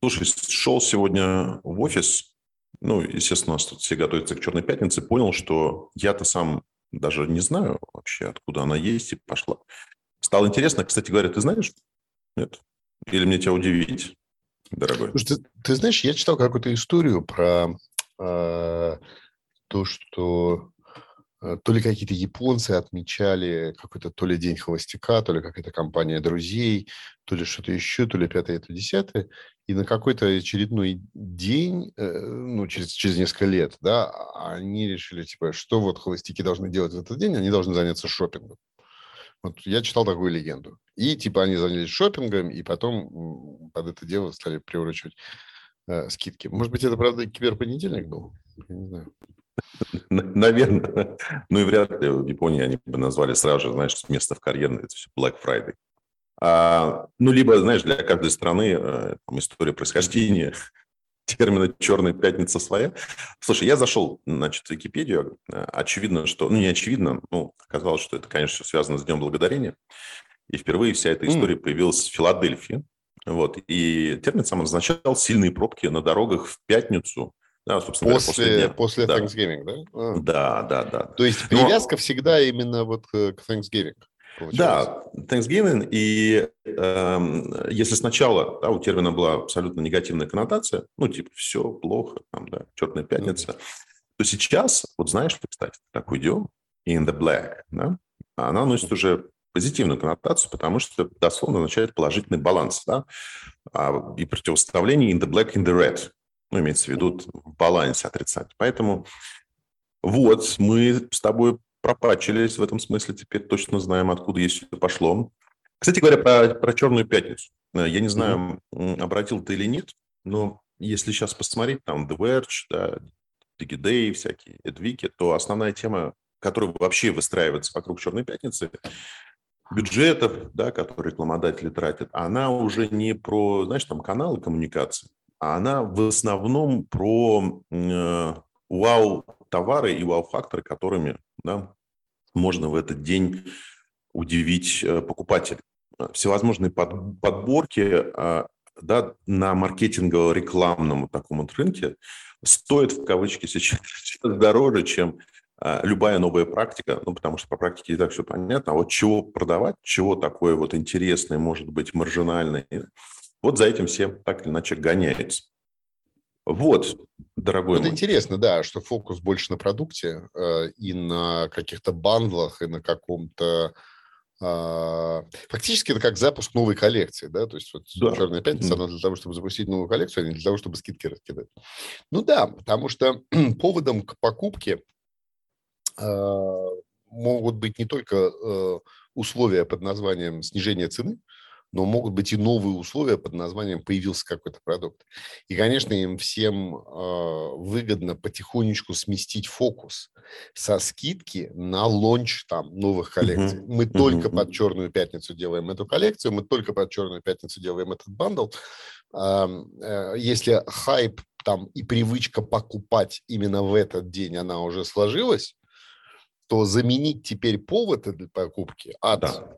Слушай, шел сегодня в офис, ну, естественно, у нас тут все готовятся к Черной пятнице, понял, что я-то сам даже не знаю вообще, откуда она есть и пошла. Стало интересно. Кстати говоря, ты знаешь? Нет? Или мне тебя удивить, дорогой? Слушай, ты, ты знаешь, я читал какую-то историю про э, то, что то ли какие-то японцы отмечали какой-то то ли день холостяка, то ли какая-то компания друзей, то ли что-то еще, то ли пятое, это десятое. И на какой-то очередной день, э, ну, через, через несколько лет, да, они решили, типа, что вот холостяки должны делать в этот день, они должны заняться шопингом. Вот я читал такую легенду. И, типа, они занялись шопингом, и потом под это дело стали приурочивать э, скидки. Может быть, это, правда, киберпонедельник был? Я не знаю. Наверное. Ну и вряд ли в Японии они бы назвали сразу же, знаешь, место в карьерной, это все Black Friday. А, ну, либо, знаешь, для каждой страны э, там, история происхождения термина «черная пятница» своя. Слушай, я зашел, значит, в Википедию. Очевидно, что... Ну, не очевидно, ну, оказалось, что это, конечно, все связано с Днем Благодарения. И впервые вся эта история mm. появилась в Филадельфии. Вот. И термин сам означал сильные пробки на дорогах в пятницу да, собственно после, говоря, после, после да. Thanksgiving, да? А. Да, да, да. То есть привязка Но... всегда именно вот к Thanksgiving. Получается. Да, Thanksgiving, и э, если сначала да, у термина была абсолютно негативная коннотация, ну, типа, все плохо, там, да, черная пятница, mm-hmm. то сейчас, вот знаешь кстати, такой идем, in the black, да, она носит уже позитивную коннотацию, потому что дословно означает положительный баланс, да, а, и противоставление in the black, in the red, ну, имеется в виду в балансе отрицать. Поэтому вот мы с тобой пропачились в этом смысле, теперь точно знаем, откуда есть это пошло. Кстати говоря, про, про «Черную пятницу». Э, я не знаю, mm-hmm. обратил ты или нет, но если сейчас посмотреть, там The Verge, да, Digiday, всякие Эдвики, то основная тема, которая вообще выстраивается вокруг «Черной пятницы», бюджетов, да, которые рекламодатели тратят, она уже не про, знаешь, там каналы коммуникации, она в основном про э, вау-товары и вау-факторы, которыми да, можно в этот день удивить э, покупателей. Всевозможные под, подборки э, да, на маркетингово-рекламном таком вот рынке стоят в кавычки сейчас, дороже, чем э, любая новая практика, ну, потому что по практике и так все понятно, а вот чего продавать, чего такое вот интересное, может быть, маржинальное, вот за этим все так или иначе гоняются. Вот, дорогой Это мой. интересно, да, что фокус больше на продукте э, и на каких-то бандлах, и на каком-то... Э, фактически это как запуск новой коллекции, да, то есть вот да. «Черная пятница», она для того, чтобы запустить новую коллекцию, а не для того, чтобы скидки раскидать. Ну да, потому что поводом к покупке э, могут быть не только э, условия под названием снижение цены, но могут быть и новые условия под названием «появился какой-то продукт». И, конечно, им всем э, выгодно потихонечку сместить фокус со скидки на launch там новых коллекций. Uh-huh. Мы uh-huh. только под «Черную пятницу» делаем эту коллекцию, мы только под «Черную пятницу» делаем этот bundle. Э, э, если хайп там и привычка покупать именно в этот день, она уже сложилась, то заменить теперь повод для покупки от да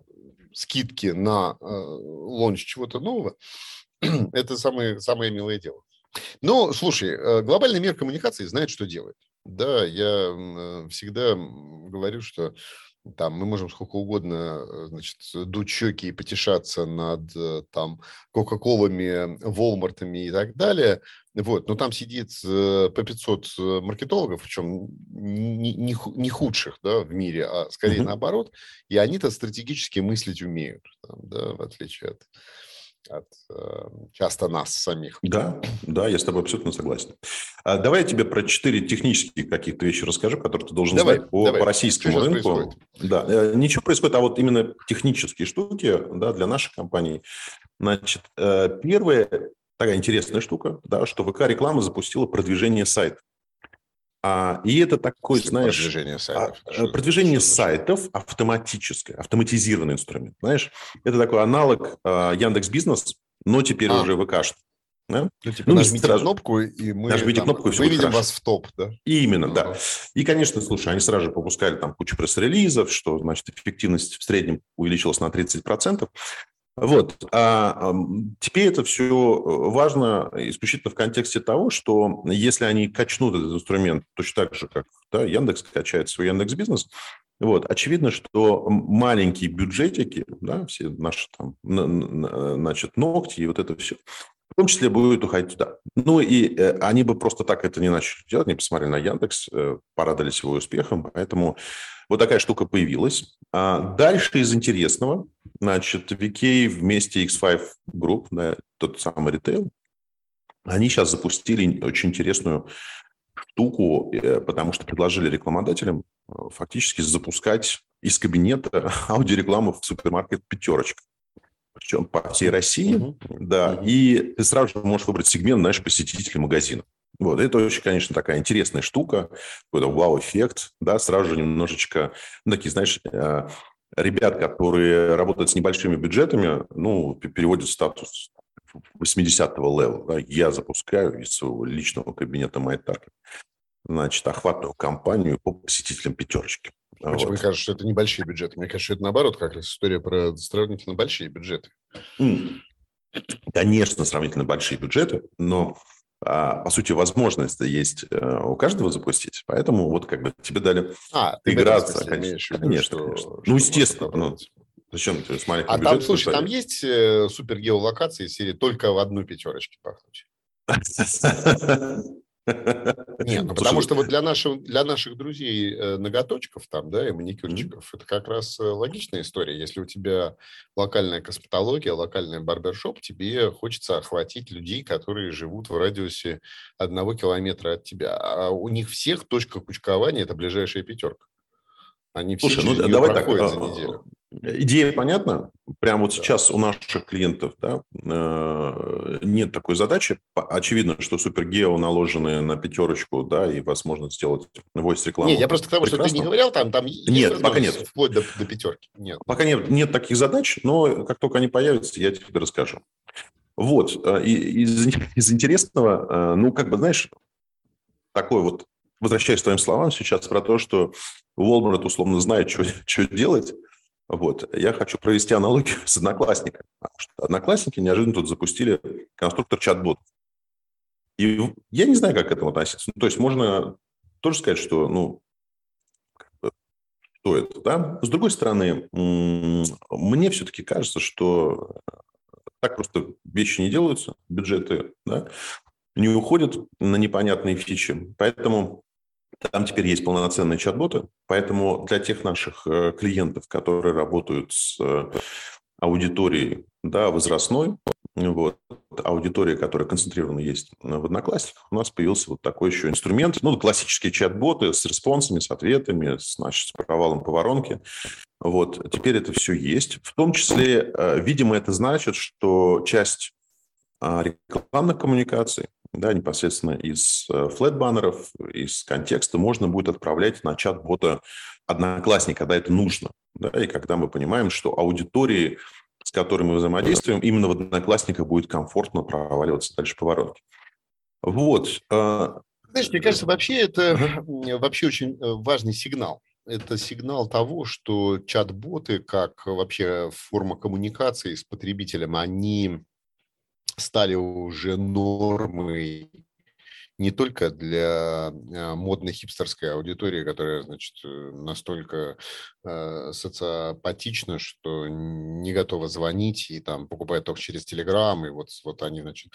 скидки на э, лонч чего-то нового, это самое, самое милое дело. Но, слушай, э, глобальный мир коммуникации знает, что делает. Да, я э, всегда говорю, что там мы можем сколько угодно, э, значит, дуть щеки и потешаться над э, там Кока-Колами, Волмартами и так далее, вот, но там сидит э, по 500 маркетологов, причем не, не, не худших, да, в мире, а скорее uh-huh. наоборот, и они-то стратегически мыслить умеют, там, да, в отличие от от э, часто нас самих. Да, да, я с тобой абсолютно согласен. А давай я тебе про четыре технические каких-то вещи расскажу, которые ты должен давай, знать по, давай. по российскому Что рынку. Происходит? Да, э, ничего происходит, а вот именно технические штуки, да, для наших компаний. Значит, э, первая такая интересная штука, да, что ВК реклама запустила продвижение сайта. А, и это такой, Если знаешь... Продвижение сайтов. А, продвижение что сайтов автоматическое, автоматизированный инструмент. Знаешь, это такой аналог а, Яндекс Бизнес, но теперь а. уже ВК. Да? Ну, типа, ну, нажмите сразу... кнопку, и мы нажмите там, кнопку, и все выведем вас в топ, да? Именно, uh да. И, конечно, слушай, они сразу же попускали там кучу пресс-релизов, что, значит, эффективность в среднем увеличилась на 30%. Вот. А теперь это все важно исключительно в контексте того, что если они качнут этот инструмент точно так же, как да, Яндекс качает свой Яндекс Бизнес, вот, очевидно, что маленькие бюджетики, да, все наши там, значит, ногти и вот это все, в том числе будет уходить туда. Ну и э, они бы просто так это не начали делать, они посмотрели на Яндекс, э, порадовались его успехом, поэтому вот такая штука появилась. А дальше из интересного, значит, VK вместе X5 Group, да, тот самый ритейл, они сейчас запустили очень интересную штуку, э, потому что предложили рекламодателям э, фактически запускать из кабинета аудиорекламу в супермаркет «Пятерочка» причем по всей России, uh-huh. да, uh-huh. и ты сразу же можешь выбрать сегмент, знаешь, посетителей магазина. Вот, это очень, конечно, такая интересная штука, какой-то вау-эффект, да, сразу же немножечко, ну, такие, знаешь, э, ребят, которые работают с небольшими бюджетами, ну, переводят статус 80-го левела, да, я запускаю из своего личного кабинета MyTarget, значит, охватную кампанию по посетителям пятерочки. Почему вот. мне кажется, что это небольшие бюджеты? Мне кажется, что это наоборот как раз история про сравнительно большие бюджеты. Конечно, сравнительно большие бюджеты, но а, по сути, возможность есть э, у каждого запустить, поэтому вот как бы тебе дали а, играться. Конечно, конечно, что, конечно. Что ну, естественно. Ну, зачем ты с маленьким А там, слушай, там есть э, супер геолокации серии только в одну пятерочке пахнуть? Нет, ну, потому что вот для, нашего, для наших друзей э, ноготочков там, да, и маникюрчиков, mm-hmm. это как раз э, логичная история. Если у тебя локальная косметология, локальный барбершоп, тебе хочется охватить людей, которые живут в радиусе одного километра от тебя. А у них всех точка кучкования – это ближайшая пятерка. Они все Слушай, ну, давай так, за а, неделю. Идея понятна. Прямо вот сейчас у наших клиентов да, э, нет такой задачи. Очевидно, что супергео наложены на пятерочку, да, и возможно сделать voice рекламу. Нет, я просто к тому, Прекрасно. что ты не говорил, там, там нет, пока нет. Вплоть до, до пятерки. Нет. Пока нет, нет таких задач, но как только они появятся, я тебе расскажу. Вот, э, из, из интересного, э, ну, как бы, знаешь, такой вот, возвращаясь к твоим словам сейчас про то, что Walmart условно знает, что, что делать, вот. Я хочу провести аналогию с Одноклассниками. Потому что Одноклассники неожиданно тут запустили конструктор чат-ботов. И я не знаю, как к этому относиться. Ну, то есть можно тоже сказать, что, ну, что это, да? С другой стороны, мне все-таки кажется, что так просто вещи не делаются, бюджеты, да, не уходят на непонятные фичи. Поэтому там теперь есть полноценные чат-боты, поэтому для тех наших э, клиентов, которые работают с э, аудиторией да, возрастной, вот, аудитория, которая концентрирована есть в Одноклассниках, у нас появился вот такой еще инструмент, ну, классические чат-боты с респонсами, с ответами, с, значит, с провалом по воронке. Вот, теперь это все есть. В том числе, э, видимо, это значит, что часть а, рекламных коммуникаций, да, непосредственно из э, флэт-баннеров, из контекста можно будет отправлять на чат-бота Одноклассника, когда это нужно. Да, и когда мы понимаем, что аудитории, с которыми мы взаимодействуем, именно в Одноклассниках будет комфортно проваливаться дальше по воронке. Вот. Э, Знаешь, мне кажется, вообще это вообще очень э, важный сигнал. Это сигнал того, что чат-боты, как вообще форма коммуникации с потребителем, они стали уже нормой не только для а, модной хипстерской аудитории, которая, значит, э, настолько э, социопатична, что не готова звонить и там покупает только через Телеграм, и вот, вот они, значит,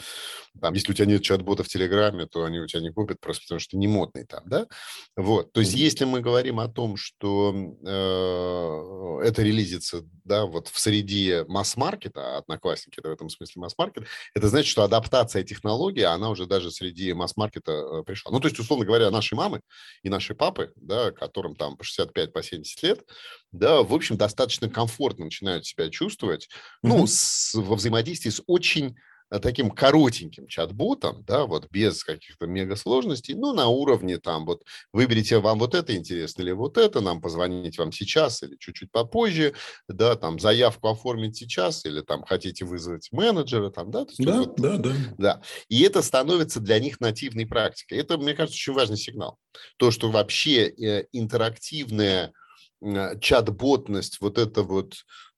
там, если у тебя нет чат-бота в Телеграме, то они у тебя не купят просто потому, что ты не модный там, да? Вот, то есть если мы говорим о том, что э, это релизится, да, вот в среде масс-маркета, Одноклассники это в этом смысле масс-маркет, это значит, что адаптация технологии, она уже даже среди масс-маркета маркета э, пришла. Ну, то есть, условно говоря, наши мамы и наши папы, да, которым там по 65, по 70 лет, да, в общем, достаточно комфортно начинают себя чувствовать, mm-hmm. ну, с, во взаимодействии с очень таким коротеньким чат-ботом, да, вот без каких-то мега сложностей, ну, на уровне там вот выберите вам вот это интересно или вот это, нам позвонить вам сейчас или чуть-чуть попозже, да, там заявку оформить сейчас или там хотите вызвать менеджера, там, да, да, вот, да, да, да. И это становится для них нативной практикой. Это, мне кажется, очень важный сигнал. То, что вообще э, интерактивная э, чат-ботность, вот это вот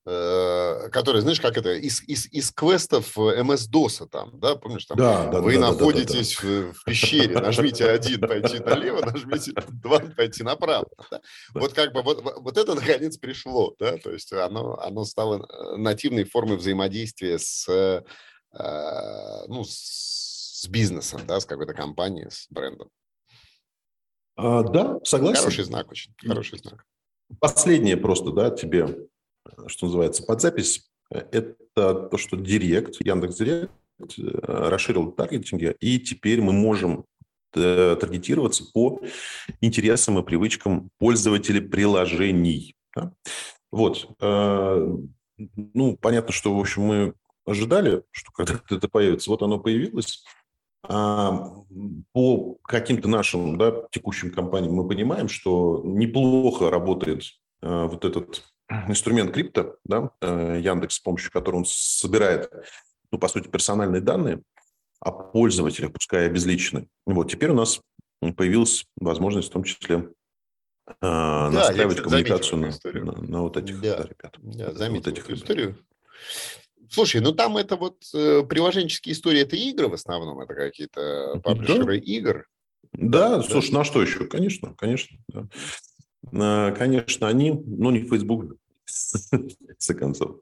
Э, который, знаешь, как это, из, из, из квестов MS-DOS там, да, помнишь, там, да, да, вы да, находитесь да, да, да. В, в пещере, нажмите один, пойти налево, нажмите два, пойти направо. Да? Вот как бы вот, вот это наконец пришло, да, то есть оно, оно стало э, нативной формой взаимодействия с, э, ну, с бизнесом, да, с какой-то компанией, с брендом. А, да, согласен. Хороший знак очень, хороший знак. Последнее просто, да, тебе что называется, под запись, это то, что Директ, Яндекс Директ расширил таргетинги, и теперь мы можем э, таргетироваться по интересам и привычкам пользователей приложений. Да? Вот. Э, ну, понятно, что, в общем, мы ожидали, что когда-то это появится. Вот оно появилось. А по каким-то нашим да, текущим компаниям мы понимаем, что неплохо работает э, вот этот инструмент крипто, да, э, Яндекс, с помощью которого он собирает, ну, по сути, персональные данные о пользователях, пускай обезличенные. Вот теперь у нас появилась возможность в том числе э, да, настраивать коммуникацию на, на, на вот этих да, да, ребят. Да, заметил вот этих историю. Слушай, ну там это вот э, приложенческие истории, это игры в основном, это какие-то паблишеры да. игр. Да, да, слушай, на что еще? Конечно, конечно. Да. Э, конечно, они, ну, не Facebook, конце концов.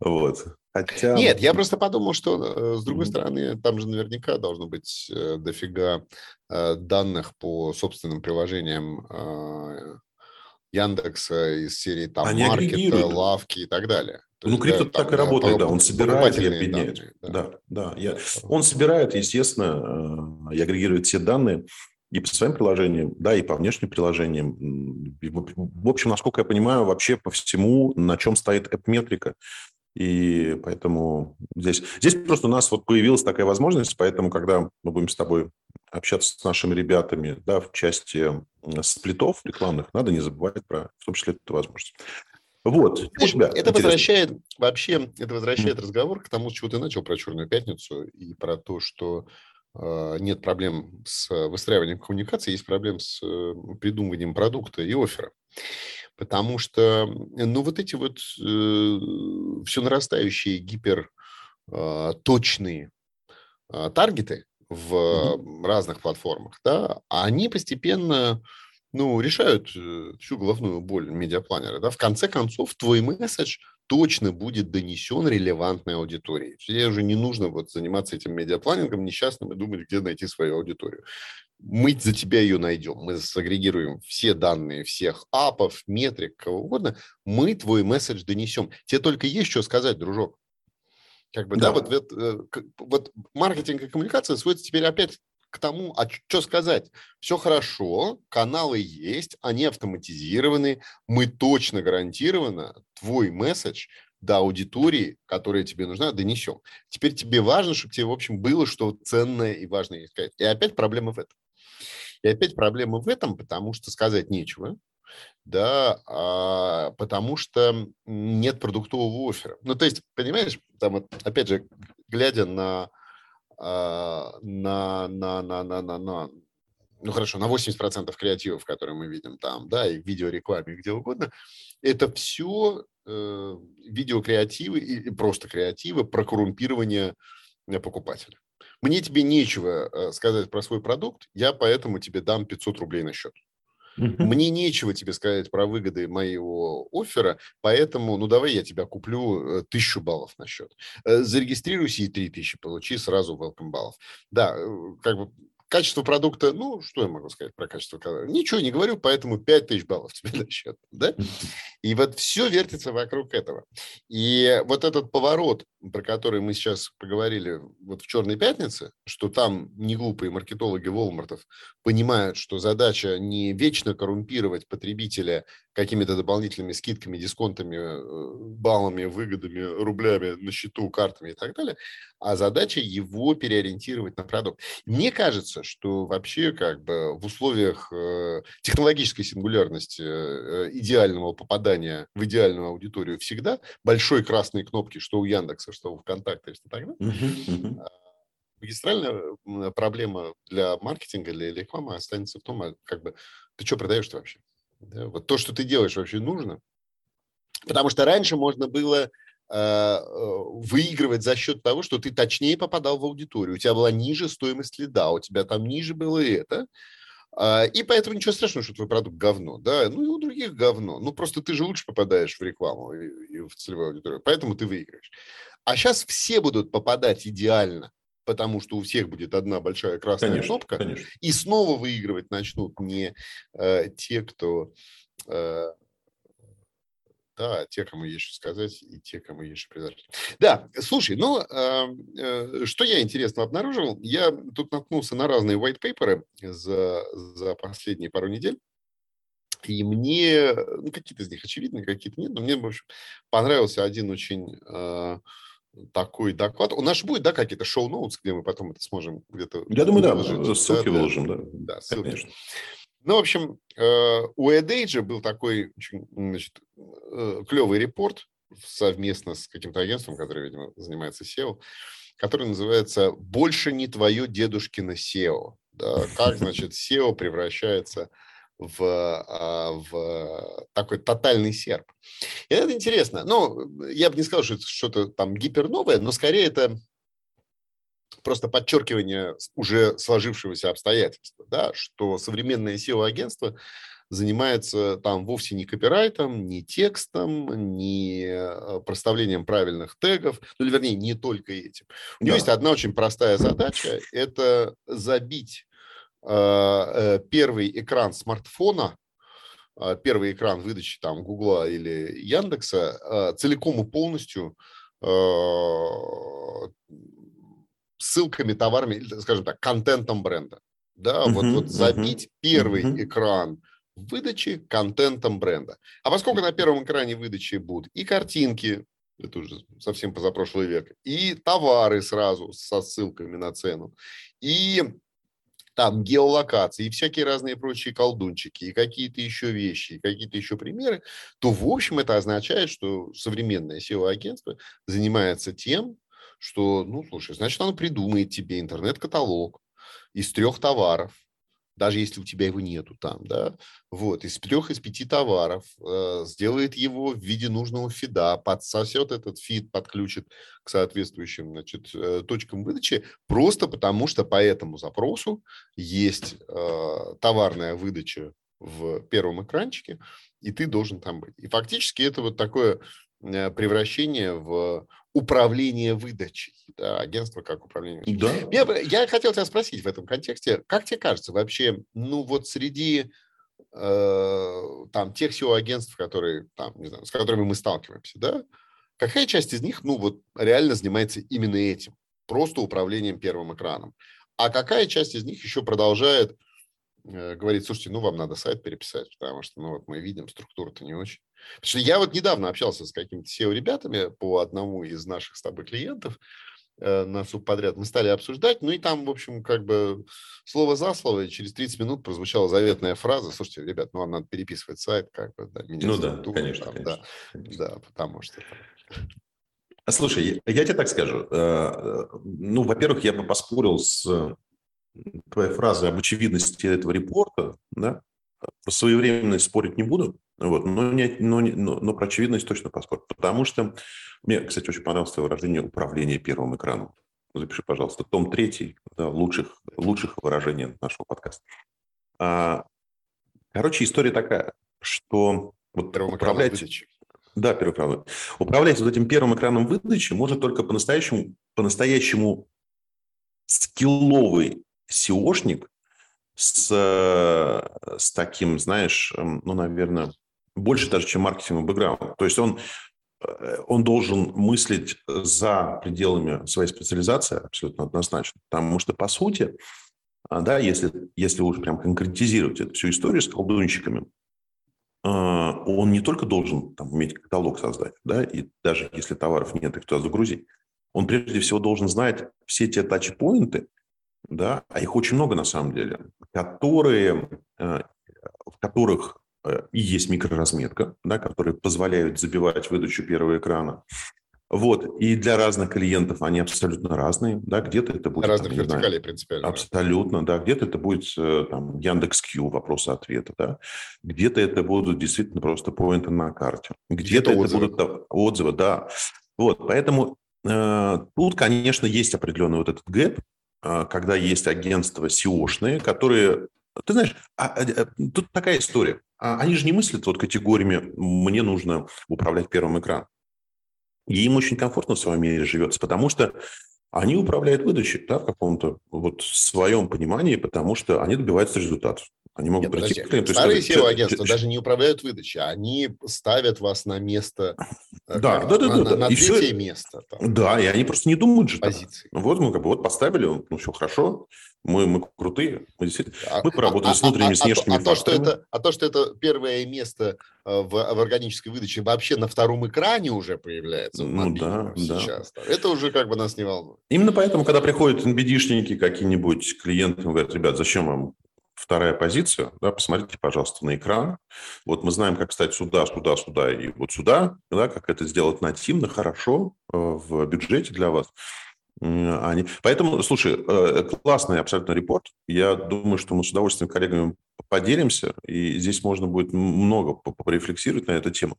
Вот. Хотя... Нет, я просто подумал, что, э, с другой стороны, там же наверняка должно быть э, дофига данных по собственным приложениям Яндекса из серии там маркета, лавки и так далее. То ну, крипто да, так там, и работает, да, он собирает и объединяет. Данные, да. да, да. Я, он собирает, естественно, и агрегирует все данные, и по своим приложениям, да, и по внешним приложениям. В общем, насколько я понимаю, вообще по всему, на чем стоит эп-метрика. И поэтому здесь, здесь просто у нас вот появилась такая возможность, поэтому, когда мы будем с тобой общаться с нашими ребятами, да, в части сплитов рекламных, надо не забывать про, в том числе, эту возможность. Вот. Знаешь, это интересно. возвращает вообще, это возвращает mm-hmm. разговор к тому, с чего ты начал про Черную пятницу и про то, что нет проблем с выстраиванием коммуникации, есть проблем с э, придумыванием продукта и оффера. Потому что, ну, вот эти вот э, все нарастающие гиперточные а, а, таргеты в mm-hmm. разных платформах, да, они постепенно ну, решают э, всю головную боль медиапланера. Да? В конце концов, твой месседж – точно будет донесен релевантной аудитории. Тебе уже не нужно вот заниматься этим медиапланингом несчастным и думать, где найти свою аудиторию. Мы за тебя ее найдем. Мы сагрегируем все данные всех апов, метрик, кого угодно. Мы твой месседж донесем. Тебе только есть что сказать, дружок. Как бы, да, да вот, вот, э, вот маркетинг и коммуникация сводится теперь опять к тому, а что сказать? Все хорошо, каналы есть, они автоматизированы, мы точно гарантированно твой месседж до аудитории, которая тебе нужна, донесем. Теперь тебе важно, чтобы тебе, в общем, было что ценное и важное искать. И опять проблема в этом. И опять проблема в этом, потому что сказать нечего, да, а, потому что нет продуктового оффера. Ну, то есть, понимаешь, там, опять же, глядя на на, на, на, на, на, на, ну хорошо, на 80% креативов, которые мы видим там, да, и в видеорекламе, где угодно, это все э, видеокреативы и просто креативы про коррумпирование э, покупателя. Мне тебе нечего э, сказать про свой продукт, я поэтому тебе дам 500 рублей на счет. Мне нечего тебе сказать про выгоды моего оффера, поэтому, ну, давай я тебя куплю э, тысячу баллов на счет. Э, зарегистрируйся и три тысячи получи сразу welcome баллов. Да, э, как бы Качество продукта, ну, что я могу сказать про качество? Ничего не говорю, поэтому 5 тысяч баллов тебе на счет. Да? И вот все вертится вокруг этого. И вот этот поворот, про который мы сейчас поговорили вот в «Черной пятнице», что там не глупые маркетологи Волмартов понимают, что задача не вечно коррумпировать потребителя какими-то дополнительными скидками, дисконтами, э, баллами, выгодами, рублями на счету, картами и так далее, а задача его переориентировать на продукт. Мне кажется, что вообще как бы в условиях э, технологической сингулярности э, идеального попадания в идеальную аудиторию всегда большой красной кнопки, что у Яндекса, что у ВКонтакте, что тогда, а, магистральная проблема для маркетинга, для рекламы останется в том, а как бы ты что продаешь-то вообще? Да? Вот то, что ты делаешь, вообще нужно. Потому что раньше можно было э, выигрывать за счет того, что ты точнее попадал в аудиторию, у тебя была ниже стоимость лида, у тебя там ниже было это, а, и поэтому ничего страшного, что твой продукт говно, да, ну и у других говно. Ну просто ты же лучше попадаешь в рекламу и, и в целевую аудиторию, поэтому ты выиграешь. А сейчас все будут попадать идеально, потому что у всех будет одна большая красная конечно, кнопка, конечно. и снова выигрывать начнут не э, те, кто э, да, те, кому есть что сказать, и те, кому есть что предложить. Да, слушай, ну, э, э, что я интересно обнаружил, я тут наткнулся на разные white paper за, за последние пару недель, и мне, ну, какие-то из них очевидны, какие-то нет, но мне, в общем, понравился один очень э, такой доклад. У нас же будет, да, какие-то шоу-ноутс, где мы потом это сможем где-то... Я думаю, да, ссылки да, выложим, да. Да, ссылки. Конечно. Ну, в общем, э, у Эдейджа был такой очень значит, э, клевый репорт совместно с каким-то агентством, которое, видимо, занимается SEO, который называется «Больше не твое дедушкино SEO». Да, как, значит, SEO превращается в, а, в такой тотальный серп. И это интересно. Ну, я бы не сказал, что это что-то там гиперновое, но скорее это просто подчеркивание уже сложившегося обстоятельства, да, что современное SEO-агентство занимается там вовсе не копирайтом, не текстом, не э, проставлением правильных тегов, ну, или вернее, не только этим. У него есть одна очень простая задача – это забить первый экран смартфона, э, первый экран выдачи там Гугла или Яндекса э, целиком и полностью э, ссылками, товарами, скажем так, контентом бренда. Да, uh-huh, вот, вот забить uh-huh, первый uh-huh. экран выдачи контентом бренда. А поскольку на первом экране выдачи будут и картинки, это уже совсем позапрошлый век, и товары сразу со ссылками на цену, и там геолокации, и всякие разные прочие колдунчики, и какие-то еще вещи, и какие-то еще примеры, то, в общем, это означает, что современное SEO-агентство занимается тем, что, ну, слушай, значит, оно придумает тебе интернет-каталог из трех товаров, даже если у тебя его нету там, да, вот, из трех, из пяти товаров, э, сделает его в виде нужного фида, подсосет этот фид, подключит к соответствующим, значит, э, точкам выдачи, просто потому что по этому запросу есть э, товарная выдача в первом экранчике, и ты должен там быть. И фактически это вот такое превращение в управление выдачей, да, агентство как управление. Да. Я, я хотел тебя спросить в этом контексте, как тебе кажется вообще, ну вот среди э, там тех SEO-агентств, которые, там, не знаю, с которыми мы сталкиваемся, да, какая часть из них, ну вот реально занимается именно этим, просто управлением первым экраном, а какая часть из них еще продолжает э, говорить, слушайте, ну вам надо сайт переписать, потому что, ну вот мы видим, структура-то не очень. Потому что я вот недавно общался с какими-то SEO-ребятами по одному из наших с тобой клиентов э, на субподряд. Мы стали обсуждать, ну и там, в общем, как бы слово за слово, и через 30 минут прозвучала заветная фраза, слушайте, ребят, ну вам надо переписывать сайт, как бы, да, Ну да, конечно, там, конечно, да, конечно. да, потому что... Слушай, я тебе так скажу. Э, ну, во-первых, я бы поспорил с твоей фразой об очевидности этого репорта, да, про своевременность спорить не буду, вот, но, не, но, но, но про очевидность точно поспорю. Потому что мне, кстати, очень понравилось выражение «управление первым экраном». Запиши, пожалуйста, том третий, да, лучших, лучших выражений нашего подкаста. А, короче, история такая, что вот первым управлять... Выдачи. Да, первый экран. Управлять вот этим первым экраном выдачи может только по-настоящему, по-настоящему скилловый SEOшник, с, с таким, знаешь, эм, ну, наверное, больше даже, чем маркетинговый бэкграунд. То есть он, э, он должен мыслить за пределами своей специализации абсолютно однозначно. Потому что, по сути, а, да, если, если уж прям конкретизировать эту всю историю с колдунщиками, э, он не только должен там, уметь каталог создать, да, и даже если товаров нет, их туда загрузить, он прежде всего должен знать все те тачпоинты, да, а их очень много на самом деле, которые, э, в которых э, и есть микроразметка, да, которые позволяют забивать выдачу первого экрана. Вот, и для разных клиентов они абсолютно разные, да, где-то это будет... Разных там, вертикалей знаю, принципиально. Абсолютно, да, где-то это будет э, там Яндекс.Кью, вопросы-ответы, да, где-то это будут действительно просто поинты на карте, где-то, где это отзывы. будут отзывы, да. Вот, поэтому э, тут, конечно, есть определенный вот этот гэп, когда есть агентства SEO-шные, которые ты знаешь, а, а, а, тут такая история. А, они же не мыслят вот категориями «мне нужно управлять первым экраном». И им очень комфортно в своем мире живется, потому что они управляют выдачей да, в каком-то вот своем понимании, потому что они добиваются результатов. Они могут Нет, прийти к клиенту. Старые SEO-агентства даже не управляют выдачей, они ставят вас на место, э, да, как, да, да, на, да, на, на третье все... место. Там. Да, и они просто не думают же. Позиции. Вот мы как бы вот поставили, ну все хорошо, мы, мы крутые, мы действительно, а, мы поработали а, с внутренними, а, с внешними а, а, то, что это, а то, что это первое место э, в, в органической выдаче вообще на втором экране уже появляется, ну, да, сейчас, да. это уже как бы нас не волнует. Именно поэтому, когда приходят NBD-шники какие-нибудь клиенты, говорят, ребят, зачем вам вторая позиция, да, посмотрите, пожалуйста, на экран. Вот мы знаем, как стать сюда, сюда, сюда и вот сюда, да, как это сделать нативно, хорошо э, в бюджете для вас. Они... Поэтому, слушай, э, классный абсолютно репорт. Я думаю, что мы с удовольствием коллегами поделимся, и здесь можно будет много порефлексировать на эту тему.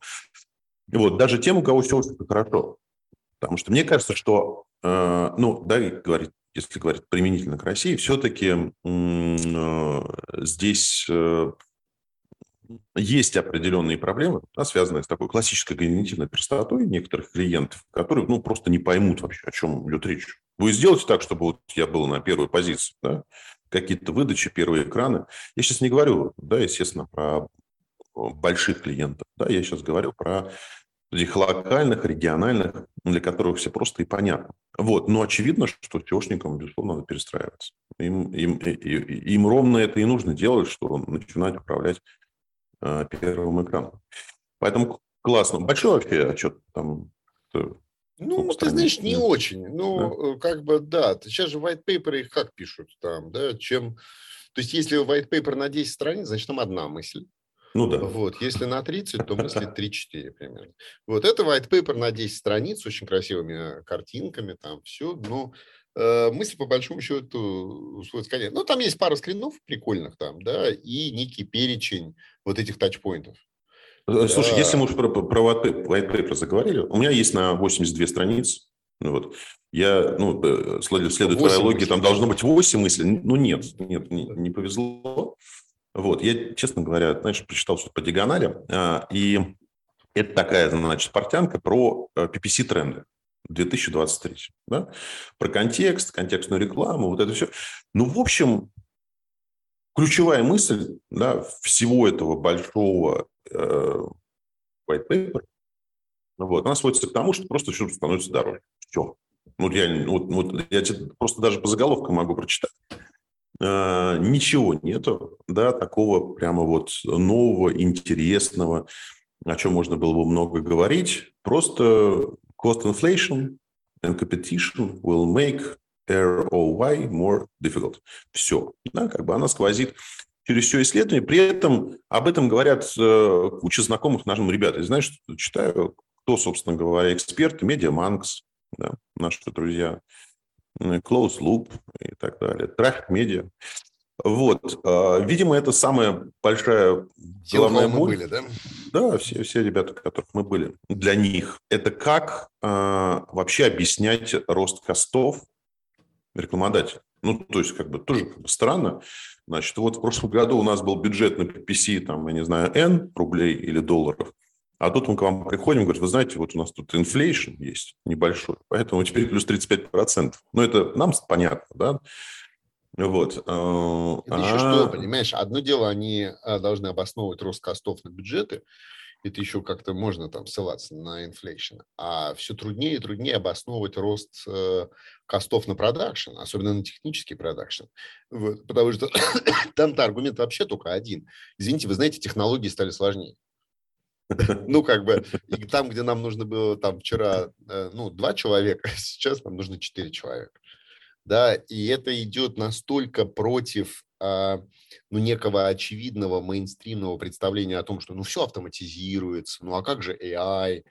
Вот, даже тем, у кого все хорошо. Потому что мне кажется, что, э, ну, да, говорить если говорить применительно к России, все-таки э, здесь э, есть определенные проблемы, да, связанные с такой классической когнитивной простотой некоторых клиентов, которые ну, просто не поймут вообще, о чем идет речь. Вы сделаете так, чтобы вот я был на первой позиции, да, какие-то выдачи, первые экраны. Я сейчас не говорю, да, естественно, про больших клиентов, да, я сейчас говорю про этих локальных, региональных, для которых все просто и понятно. Вот. Но очевидно, что SEOшникам, безусловно, надо перестраиваться. Им, им, им ровно это и нужно делать, что начинать управлять э, первым экраном. Поэтому классно. Большой вообще отчет там. Ну, ты знаешь, не очень. Ну, да? Э, как бы, да. Сейчас же white paper их как пишут там, да, чем... То есть, если white paper на 10 страниц, значит, там одна мысль. Ну да. Вот, если на 30, то мысли 3-4 примерно. Вот, это white paper на 10 страниц с очень красивыми картинками, там все, но э, мысль по большому счету сводится конец. Ну, там есть пара скринов прикольных там, да, и некий перечень вот этих тачпоинтов. Э, слушай, да. если мы уже про, про white paper заговорили, у меня есть на 82 страницы, ну, вот. Я, ну, э, следуя твоей логике, там должно быть 8 мыслей. Ну, нет, нет, не, не повезло. Вот, я, честно говоря, знаешь, прочитал что-то по диагонали, а, и это такая, значит, портянка про PPC-тренды. Э, 2023, да? Про контекст, контекстную рекламу, вот это все. Ну, в общем, ключевая мысль да, всего этого большого э, white paper, вот, она сводится к тому, что просто все становится дороже. Все. Ну, реально, вот, вот я просто даже по заголовкам могу прочитать. Э, ничего нету, да, такого прямо вот нового, интересного, о чем можно было бы много говорить. Просто cost inflation and competition will make ROI more difficult. Все. Да, как бы она сквозит через все исследование. При этом об этом говорят э, куча знакомых нашим ребят. Знаешь, читаю, кто, собственно говоря, эксперты, Медиаманкс, да, наши друзья, Close Loop и так далее, трафик медиа. Вот, а, видимо, это самая большая головная боль. Мы были, да? Да, все, все ребята, которых мы были. Для них это как а, вообще объяснять рост костов рекламодателя. Ну, то есть, как бы тоже как бы странно. Значит, вот в прошлом году у нас был бюджет на PPC, там, я не знаю, N рублей или долларов. А тут мы к вам приходим и говорим, вы знаете, вот у нас тут inflation есть небольшой, поэтому теперь плюс 35%. Ну, это нам понятно, да? Вот. А, это еще что, а понимаешь, одно дело, они а, должны обосновывать рост костов на бюджеты, это еще как-то можно там ссылаться на inflation, а все труднее и труднее обосновывать рост э, костов на продакшн, особенно на технический продакшн, вот, потому что там-то аргумент вообще только один. Извините, вы знаете, технологии стали сложнее. Ну, как бы, и там, где нам нужно было там вчера, э, ну, два человека, сейчас нам нужно четыре человека. Да, и это идет настолько против а, ну, некого очевидного мейнстримного представления о том, что ну все автоматизируется, ну а как же AI,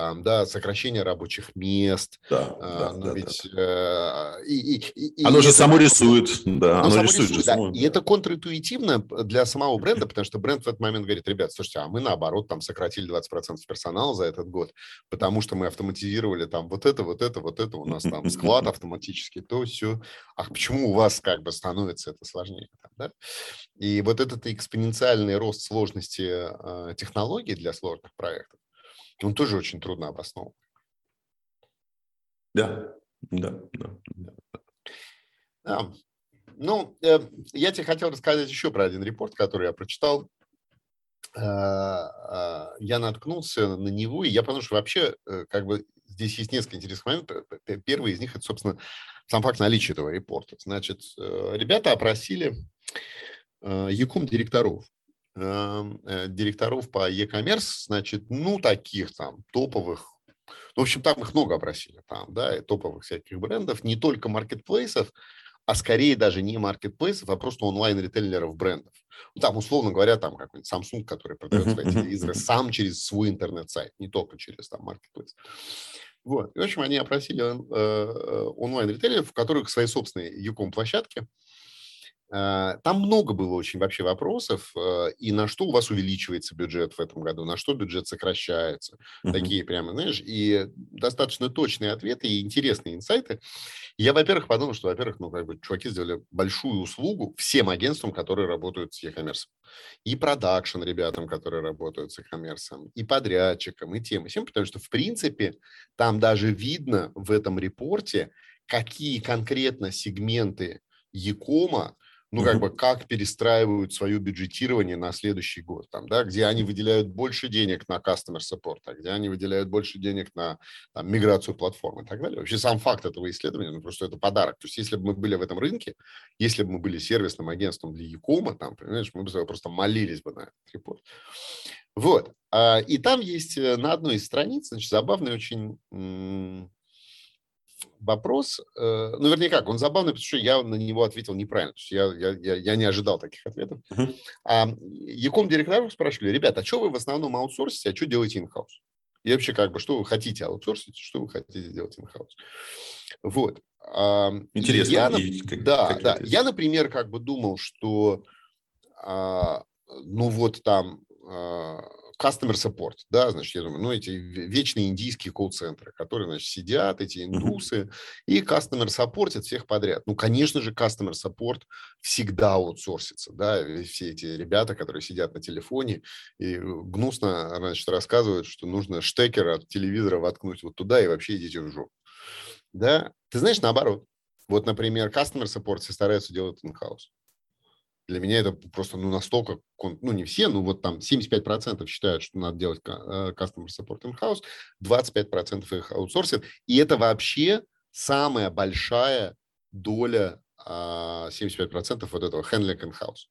там, да, сокращение рабочих мест. Да, а, да, но да, ведь... Да. Э, и, и, и, оно и же это, само рисует, да, оно, оно рисует, рисует да. Само, И это контринтуитивно для самого бренда, потому что бренд в этот момент говорит, ребят, слушайте, а мы наоборот там сократили 20% персонала за этот год, потому что мы автоматизировали там вот это, вот это, вот это, у нас там склад автоматически, то все. А почему у вас как бы становится это сложнее? Там, да? И вот этот экспоненциальный рост сложности э, технологий для сложных проектов, он тоже очень трудно обоснован. Да, да, да. да. да. Ну, э, я тебе хотел рассказать еще про один репорт, который я прочитал. Э, э, я наткнулся на него, и я понял, что вообще, э, как бы, здесь есть несколько интересных моментов. Первый из них – это, собственно, сам факт наличия этого репорта. Значит, э, ребята опросили э, Якум директоров директоров по e-commerce, значит, ну, таких там топовых, в общем, там их много опросили, там, да, и топовых всяких брендов, не только маркетплейсов, а скорее даже не маркетплейсов, а просто онлайн-ритейлеров брендов. Ну, там, условно говоря, там какой-нибудь Samsung, который продает свои телевизоры сам через свой интернет-сайт, не только через там маркетплейс. Вот. И, в общем, они опросили э, э онлайн-ритейлеров, в которых свои собственные Юком-площадки, Э, там много было очень вообще вопросов, э, и на что у вас увеличивается бюджет в этом году, на что бюджет сокращается. Uh-huh. Такие прямо, знаешь, и достаточно точные ответы и интересные инсайты. Я, во-первых, подумал, что, во-первых, ну, как бы чуваки сделали большую услугу всем агентствам, которые работают с e-commerce. И продакшн ребятам, которые работают с e-commerce, и подрядчикам, и тем, и всем, потому что, в принципе, там даже видно в этом репорте, какие конкретно сегменты Якома ну, как бы, как перестраивают свое бюджетирование на следующий год, там, да, где они выделяют больше денег на customer support, а где они выделяют больше денег на там, миграцию платформы и так далее. Вообще сам факт этого исследования, ну, просто это подарок. То есть, если бы мы были в этом рынке, если бы мы были сервисным агентством для Якома, там, понимаешь, мы бы просто молились бы на этот репорт. Вот. А, и там есть э, на одной из страниц, значит, забавный очень вопрос, э, ну, вернее, как, он забавный, потому что я на него ответил неправильно. То есть я, я, я, я не ожидал таких ответов. Uh-huh. А Яком директоров спрашивали, ребята, а что вы в основном аутсорсите, а что делаете инхаус? И вообще, как бы, что вы хотите аутсорсить, что вы хотите делать инхаус? Вот. Интересно. Я, и, как, да, как да. Я, например, как бы думал, что, а, ну, вот там а, customer support, да, значит, я думаю, ну, эти вечные индийские колл-центры, которые, значит, сидят, эти индусы, и customer support всех подряд. Ну, конечно же, customer support всегда аутсорсится, да, все эти ребята, которые сидят на телефоне и гнусно, значит, рассказывают, что нужно штекер от телевизора воткнуть вот туда и вообще идите в жопу. Да, ты знаешь, наоборот. Вот, например, customer support все стараются делать in-house. Для меня это просто ну, настолько, ну не все, ну вот там 75% считают, что надо делать э, customer support in-house, 25% их аутсорсят. И это вообще самая большая доля 75% а, вот этого handling in-house.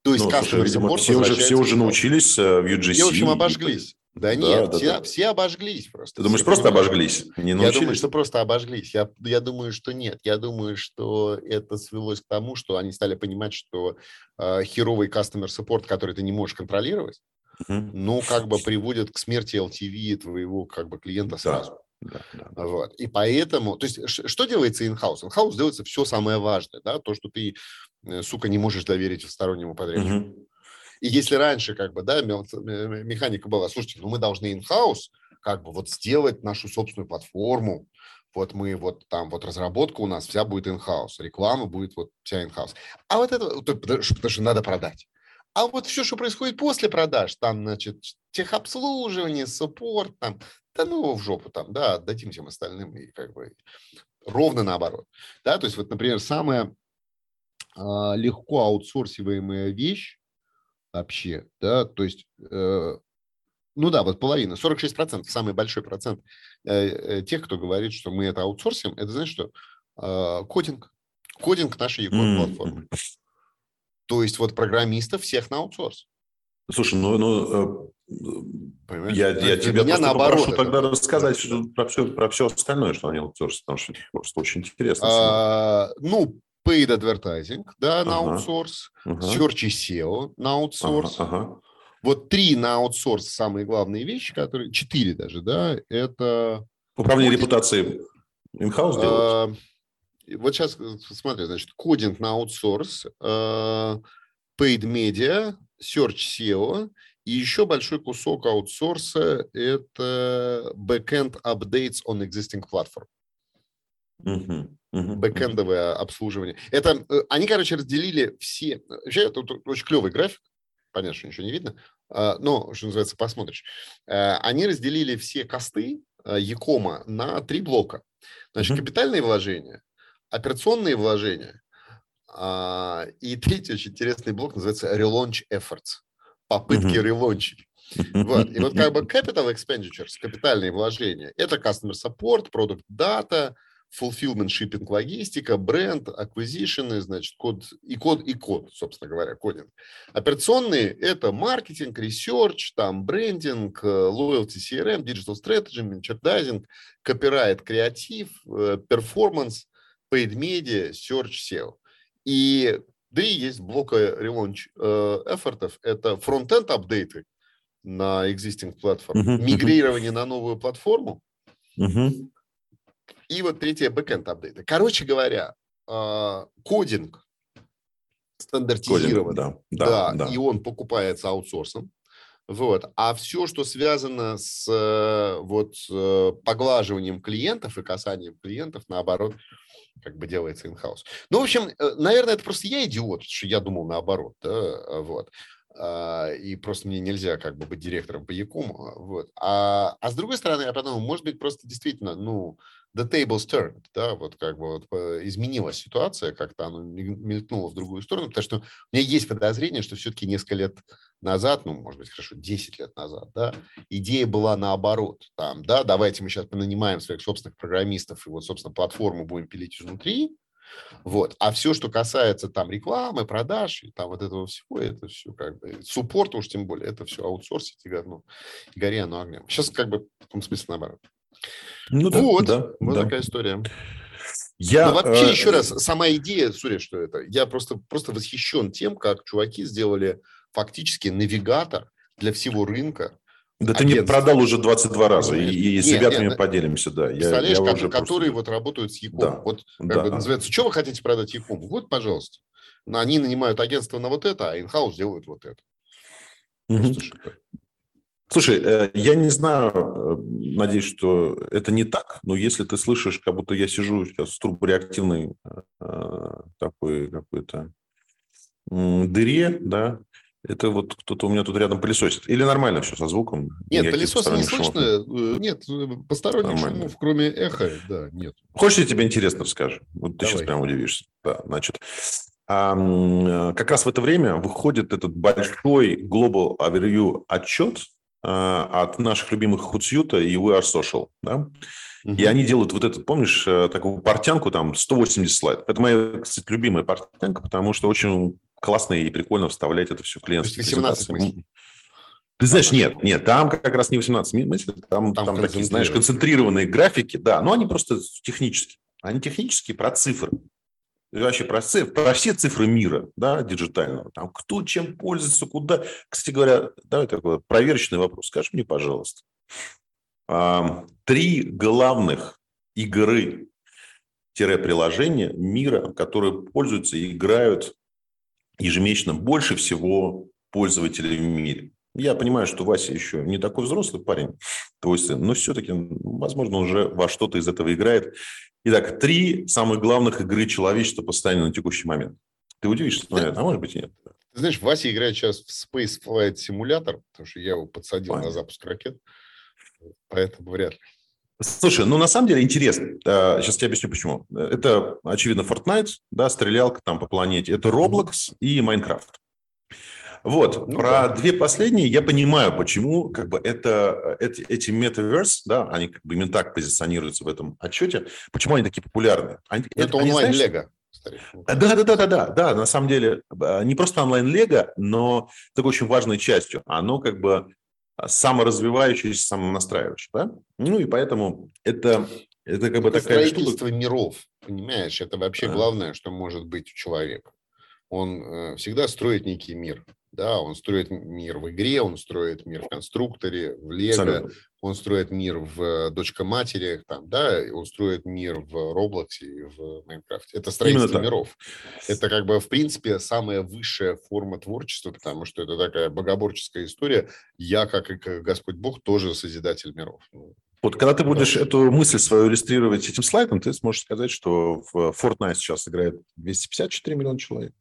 То есть ну, customer support все уже, все уже научились э, в UGC. Все, в общем, обожглись. Да, да нет, да, все, да. все обожглись просто. Ты думаешь, просто обожглись? Не научились? Я думаю, что просто обожглись. Я, я думаю, что нет. Я думаю, что это свелось к тому, что они стали понимать, что э, херовый customer support, который ты не можешь контролировать, uh-huh. ну, как бы приводит к смерти LTV твоего как бы клиента сразу. Да, да, да. Вот. И поэтому, то есть, что делается in-house? In-house делается все самое важное, да, то, что ты, э, сука, не можешь доверить стороннему подрядчику. Uh-huh. И если раньше как бы, да, механика была, слушайте, ну мы должны in-house как бы вот сделать нашу собственную платформу, вот мы вот там вот разработка у нас вся будет in-house, реклама будет вот вся in-house. А вот это, потому что надо продать. А вот все, что происходит после продаж, там, значит, техобслуживание, суппорт, там, да ну в жопу там, да, отдадим всем остальным и как бы ровно наоборот. Да, то есть вот, например, самая э, легко аутсорсиваемая вещь, вообще, да, то есть, э, ну да, вот половина, 46%, самый большой процент э, э, тех, кто говорит, что мы это аутсорсим, это знаешь что? Э, кодинг, кодинг нашей Егор-платформы. Mm-hmm. То есть вот программистов всех на аутсорс. Слушай, ну, ну э, я, я тебя меня наоборот, попрошу тогда рассказать что, про, все, про все остальное, что они аутсорсят, потому что это просто очень интересно. А, ну, paid advertising, да, на ага. аутсорс, ага. search и SEO на аутсорс. Ага. Ага. Вот три на аутсорс самые главные вещи, которые... Четыре даже, да, это... Управление репутацией in-house? А, вот сейчас, смотри, значит, кодинг на аутсорс, paid media, search SEO, и еще большой кусок аутсорса – это backend updates on existing platform. Uh-huh, uh-huh, Бэкэндовое обслуживание. Это, они, короче, разделили все... Вообще, это очень клевый график понятно, что ничего не видно, а, но, что называется, посмотришь. Э, они разделили все косты э, Якома на три блока. Значит, капитальные вложения, операционные вложения, а, и третий очень интересный блок называется Relaunch Efforts, попытки релончить. Вот. И вот как бы capital expenditures, капитальные вложения, это customer support, product data, fulfillment, shipping, логистика, бренд, acquisition, значит, код и код, и код, собственно говоря, кодинг. Операционные – это маркетинг, research, там, брендинг, э, loyalty CRM, digital strategy, merchandising, copyright, креатив, э, performance, paid media, search, SEO. И три есть блока relaunch э, эфортов. Это фронтенд апдейты на existing платформ, uh-huh, мигрирование uh-huh. на новую платформу, uh-huh. И вот третье, бэкэнд апдейты. Короче говоря, а, кодинг стандартизирован. да, да, да, и он покупается аутсорсом. Вот. А все, что связано с э, вот, э, поглаживанием клиентов и касанием клиентов, наоборот, как бы делается in-house. Ну, в общем, э, наверное, это просто я идиот, что я думал наоборот. Да? Вот. А, и просто мне нельзя как бы быть директором по Якуму. Вот. А, а с другой стороны, я подумал, может быть, просто действительно, ну, the tables turned, да, вот как бы вот изменилась ситуация, как-то оно мелькнуло в другую сторону, потому что у меня есть подозрение, что все-таки несколько лет назад, ну, может быть, хорошо, 10 лет назад, да, идея была наоборот, там, да, давайте мы сейчас нанимаем своих собственных программистов и вот, собственно, платформу будем пилить изнутри, вот. А все, что касается там рекламы, продаж и там вот этого всего, это все как бы, суппорт уж тем более, это все аутсорсить и, ну, и гори оно огнем. Сейчас как бы в том смысле наоборот. Ну, да, вот, да, вот да. такая история. Я, Но вообще, э, еще раз, сама идея, сори, что это, я просто, просто восхищен тем, как чуваки сделали фактически навигатор для всего рынка, да ты мне продал уже 22 раза, и, и с нет, ребятами нет, поделимся, да. Представляешь, я, я как, которые просто... вот работают с Яком. Да, вот как да. бы называется, что вы хотите продать Яком? Вот, пожалуйста. Они нанимают агентство на вот это, а инхаус делают вот это. Угу. Слушай, э, я не знаю, э, надеюсь, что это не так, но если ты слышишь, как будто я сижу сейчас в турбореактивной э, такой какой-то дыре, да, это вот кто-то у меня тут рядом пылесосит. Или нормально все со звуком? Нет, пылесоса не слышно. Шумов? Нет, посторонних нормально. шумов, кроме эха, да, нет. Хочешь, я тебе интересно расскажу? Вот ты сейчас прям удивишься. Да, значит, а, как раз в это время выходит этот большой Global Overview отчет от наших любимых Hootsuite и We Are Social. Да? И они делают вот этот, помнишь, э, такую портянку, там 180 слайдов. Это моя, кстати, любимая портянка, потому что очень классно и прикольно вставлять это все в клиентские 18 мыслей. Ты знаешь, нет, нет, там как раз не 18 мыслей, там, там, там такие, знаешь, концентрированные графики, да, но они просто технические. Они технические про цифры. Вообще про, цифры, про все цифры мира, да, диджитального. Там кто чем пользуется, куда. Кстати говоря, давай такой проверочный вопрос. Скажи мне, пожалуйста, три главных игры приложения мира, которые пользуются и играют ежемесячно больше всего пользователей в мире. Я понимаю, что Вася еще не такой взрослый парень, твой сын, но все-таки, возможно, уже во что-то из этого играет. Итак, три самых главных игры человечества постоянно на текущий момент. Ты удивишься, но а может быть и нет. Ты знаешь, Вася играет сейчас в Space Flight Simulator, потому что я его подсадил Понятно. на запуск ракет, поэтому вряд ли. Слушай, ну на самом деле интересно. Сейчас я объясню почему. Это, очевидно, Fortnite, да, стрелялка там по планете. Это Roblox и Minecraft. Вот, ну, про да. две последние я понимаю, почему как бы это, эти, эти Metaverse, да, они как бы именно так позиционируются в этом отчете, почему они такие популярны. Они, это онлайн-лего. Да, да, да, да, да, да, на самом деле не просто онлайн-лего, но такой очень важной частью. Оно как бы саморазвивающийся, самонастраивающий, да? Ну и поэтому это, это как бы это такая строительство штука. миров, понимаешь? Это вообще а. главное, что может быть у человека. Он э, всегда строит некий мир. Да, он строит мир в игре, он строит мир в конструкторе, в Лего, он строит мир в дочка-матери, там, да, он строит мир в Roblox и в Майнкрафте. Это строительство миров. Это как бы, в принципе, самая высшая форма творчества, потому что это такая богоборческая история. Я, как и Господь Бог, тоже созидатель миров. Ну, вот когда ты будешь да. эту мысль свою иллюстрировать этим слайдом, ты сможешь сказать, что в Fortnite сейчас играет 254 миллиона человек.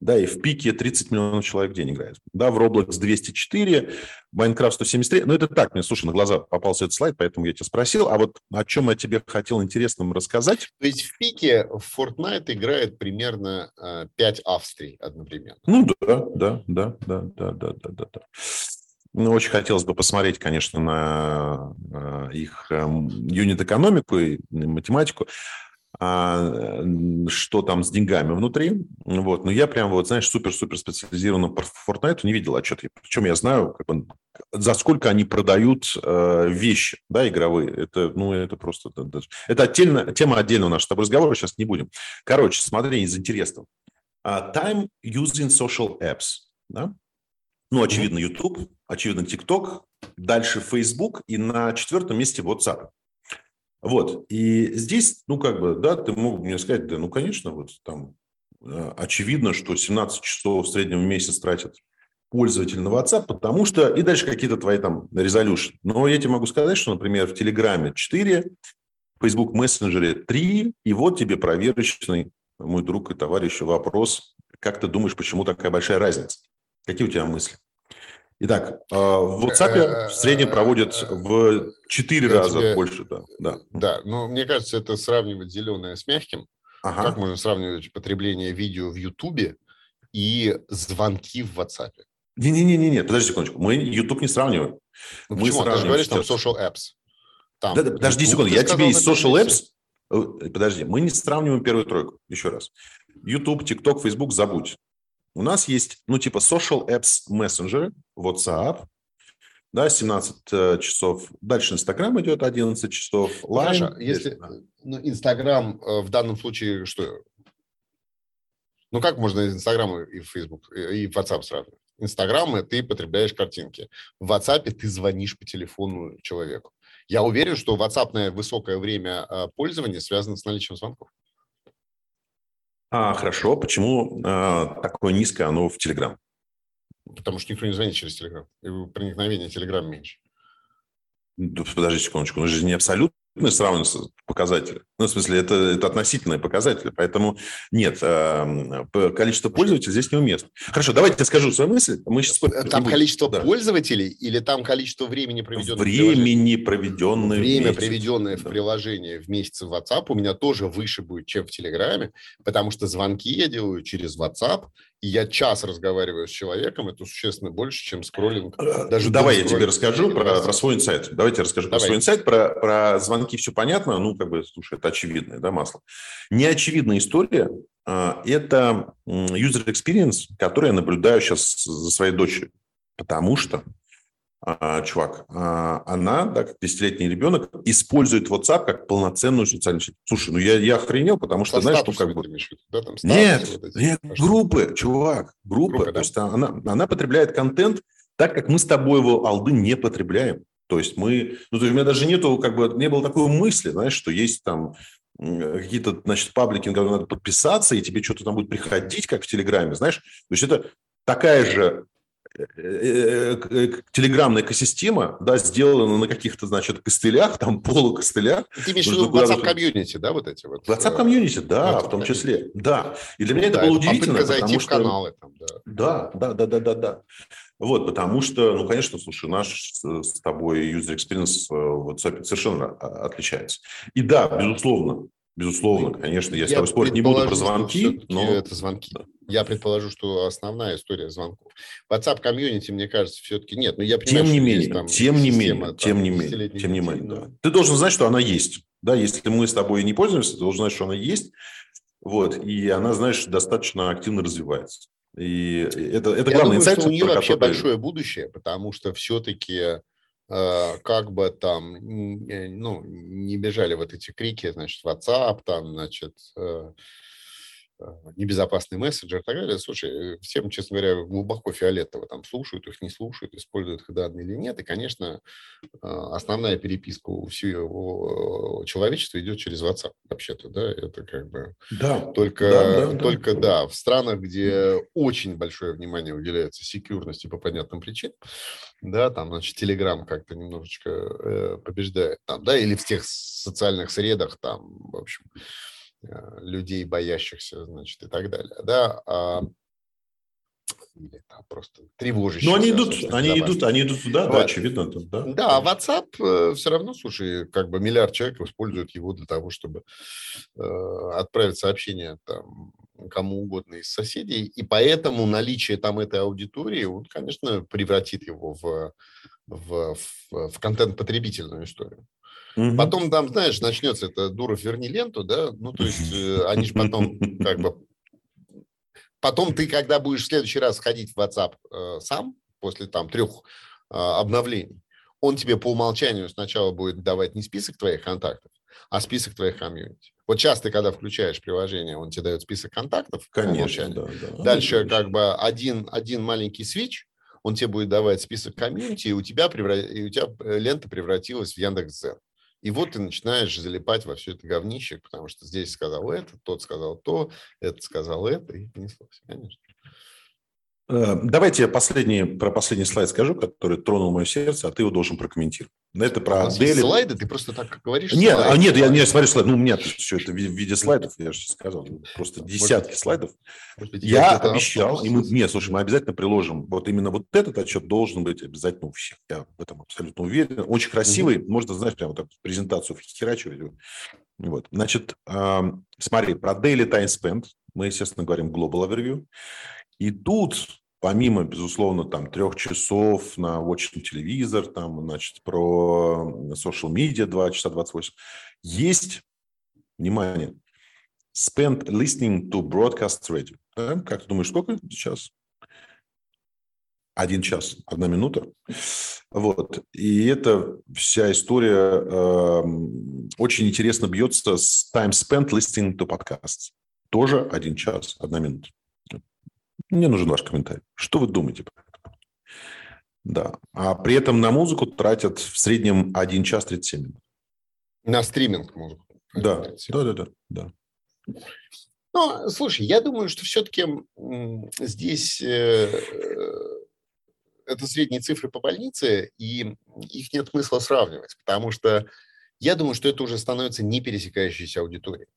Да, и в пике 30 миллионов человек в день играет. Да, в Roblox 204, Minecraft 173. Ну, это так, мне, слушай, на глаза попался этот слайд, поэтому я тебя спросил. А вот о чем я тебе хотел интересным рассказать? То есть в пике в Fortnite играет примерно 5 э, Австрий одновременно. Ну, да, да, да, да, да, да, да, да. да. Ну, очень хотелось бы посмотреть, конечно, на э, их эм, юнит-экономику и математику. А, что там с деньгами внутри. Вот. Но я прям вот, знаешь, супер-супер специализированно по Fortnite не видел отчет. Причем я знаю, как бы, за сколько они продают э, вещи, да, игровые. Это, ну, это просто... Это, отдельно, тема отдельного нашего с тобой разговора, сейчас не будем. Короче, смотри, из интересного. Uh, time using social apps, да? Ну, очевидно, YouTube, очевидно, TikTok, дальше Facebook и на четвертом месте WhatsApp. Вот. И здесь, ну, как бы, да, ты мог мне сказать, да, ну, конечно, вот там э, очевидно, что 17 часов в среднем в месяц тратят пользователь на WhatsApp, потому что... И дальше какие-то твои там резолюшн. Но я тебе могу сказать, что, например, в Телеграме 4, в Facebook мессенджере 3, и вот тебе проверочный, мой друг и товарищ, вопрос. Как ты думаешь, почему такая большая разница? Какие у тебя мысли? Итак, а, в WhatsApp в среднем проводят в 4 раза тебе... больше. Да, да. да, но мне кажется, это сравнивать зеленое с мягким. Ага. Как можно сравнивать потребление видео в YouTube и звонки в WhatsApp? Не-не-не, подожди секундочку. Мы YouTube не сравниваем. Ну, мы почему? Ты же говоришь, там social apps. Там да, подожди секунду, я тебе из social apps... Э, подожди, мы не сравниваем первую тройку. Еще раз. YouTube, TikTok, Facebook забудь. У нас есть, ну, типа social apps мессенджеры, WhatsApp, да, 17 э, часов. Дальше Инстаграм идет 11 часов. Line, Хорошо, если ну, Инстаграм э, в данном случае что? Ну, как можно Инстаграм и Facebook, и WhatsApp сравнивать? Инстаграм ты потребляешь картинки. В WhatsApp ты звонишь по телефону человеку. Я уверен, что WhatsApp высокое время э, пользования связано с наличием звонков. А, хорошо. Почему а, такое низкое оно в Телеграм? Потому что никто не звонит через Телеграм. И проникновение Телеграм меньше. Подожди секундочку, он же не абсолютно сравниваются показатели. Ну, в смысле, это, это относительные показатели. Поэтому нет, э, количество пользователей здесь неуместно. Хорошо, давайте я скажу свою мысль. Мы сейчас... Там количество да. пользователей или там количество времени, проведенного Времени, проведенное Время, проведенное да. в приложении в месяц в WhatsApp у меня тоже выше будет, чем в Телеграме, потому что звонки я делаю через WhatsApp, и я час разговариваю с человеком, это существенно больше, чем скроллинг. Э, Даже Давай я тебе расскажу про, про свой инсайт. Давайте я расскажу Давай. про свой инсайт, про, про звонки все понятно, ну, как бы, слушай, это очевидное, да, масло. Неочевидная история а, – это user experience, который я наблюдаю сейчас за своей дочерью. Потому что чувак, а, она, да, как десятилетний ребенок, использует WhatsApp как полноценную социальную сеть. Слушай, ну я, я охренел, потому что, Со знаешь, ну как бы... Да, там нет, вот эти, нет группы, чувак, группы. группы то да? есть она, она потребляет контент так, как мы с тобой его, алды, не потребляем. То есть мы... Ну, то есть у меня даже нету, как бы, не было такой мысли, знаешь, что есть там какие-то, значит, паблики, на которые надо подписаться, и тебе что-то там будет приходить, как в Телеграме, знаешь. То есть это такая же телеграмная экосистема, да, сделана на каких-то, значит, костылях, там полукостылях. Ты имеешь в виду WhatsApp комьюнити, да, вот эти вот? WhatsApp комьюнити, да, в том числе, да. И для меня это было это удивительно, потому что... каналы там, да. Да, да, да, да, да, да. Вот, потому что, ну, конечно, слушай, наш с тобой user experience в WhatsApp совершенно отличается. И да, безусловно, безусловно, конечно, я, я с тобой спорить не буду про звонки, но... Это звонки. Я предположу, что основная история звонков. WhatsApp комьюнити, мне кажется, все-таки нет. Но я понимаю, тем не менее, там тем не менее, тем не менее, тем не менее, да. Ты должен знать, что она есть. Да, если мы с тобой не пользуемся, ты должен знать, что она есть. Вот, и она, знаешь, достаточно активно развивается. И это, это главный инсайт. у нее вообще большое будущее, потому что все-таки как бы там, ну, не бежали вот эти крики, значит, WhatsApp, там, значит, э, небезопасный мессенджер и так далее. Слушай, всем, честно говоря, глубоко фиолетово там слушают их, не слушают, используют их данные или нет. И, конечно, основная переписка у всего человечества идет через WhatsApp, вообще-то, да, это как бы да, только, да, да, только да. да, в странах, где очень большое внимание уделяется секьюрности по понятным причинам, да, там, значит, Telegram как-то немножечко э, побеждает, там, да, или в тех социальных средах, там, в общем, Э, людей, боящихся, значит, и так далее, да, а, или там просто тревожащихся. Но они идут, они идут, они идут туда, вот. да, очевидно. Да, да, а WhatsApp э, все равно, слушай, как бы миллиард человек используют его для того, чтобы э, отправить сообщение там кому угодно из соседей, и поэтому наличие там этой аудитории, вот, конечно, превратит его в, в, в, в контент-потребительную историю. Угу. Потом там, знаешь, начнется это «Дуров, верни ленту», да, ну, то есть э, они же потом как бы... Потом ты, когда будешь в следующий раз ходить в WhatsApp э, сам, после там трех э, обновлений, он тебе по умолчанию сначала будет давать не список твоих контактов, а список твоих комьюнити. Вот часто, когда включаешь приложение, он тебе дает список контактов. Конечно, да, да. Дальше Конечно. как бы один, один маленький свич, он тебе будет давать список комьюнити, и у тебя, превра... и у тебя э, лента превратилась в Яндекс.Зен. И вот ты начинаешь залипать во все это говнище, потому что здесь сказал это, тот сказал то, это сказал это, и понеслось, конечно. Э, давайте я последний, про последний слайд скажу, который тронул мое сердце, а ты его должен прокомментировать. Это про Дели. слайды, ты просто так говоришь. Нет, слайды, а нет, я не смотрю слайды. Ну, у меня все это в виде слайдов, я же сказал, просто десятки может, слайдов. Может быть, я обещал, и мы, нет, слушай, мы обязательно приложим, вот именно вот этот отчет должен быть обязательно у всех. Я в этом абсолютно уверен. Очень красивый, угу. можно, знаешь, прямо так презентацию вхерачивать. Вот. Значит, э, смотри, про Daily Time Spent мы, естественно, говорим Global Overview. И тут, помимо, безусловно, там трех часов на watching телевизор, там, значит, про social media 2 часа 28, есть, внимание, spend listening to broadcast radio. Да? Как ты думаешь, сколько сейчас? Один час, одна минута. Вот. И эта вся история э, очень интересно бьется с time spent listening to podcasts. Тоже один час, одна минута. Мне нужен ваш комментарий. Что вы думаете про это? Да. А при этом на музыку тратят в среднем 1 час 37 минут. На стриминг музыку. Да, да, да, да, да. Ну, слушай, я думаю, что все-таки здесь э, это средние цифры по больнице, и их нет смысла сравнивать, потому что я думаю, что это уже становится не пересекающейся аудиторией.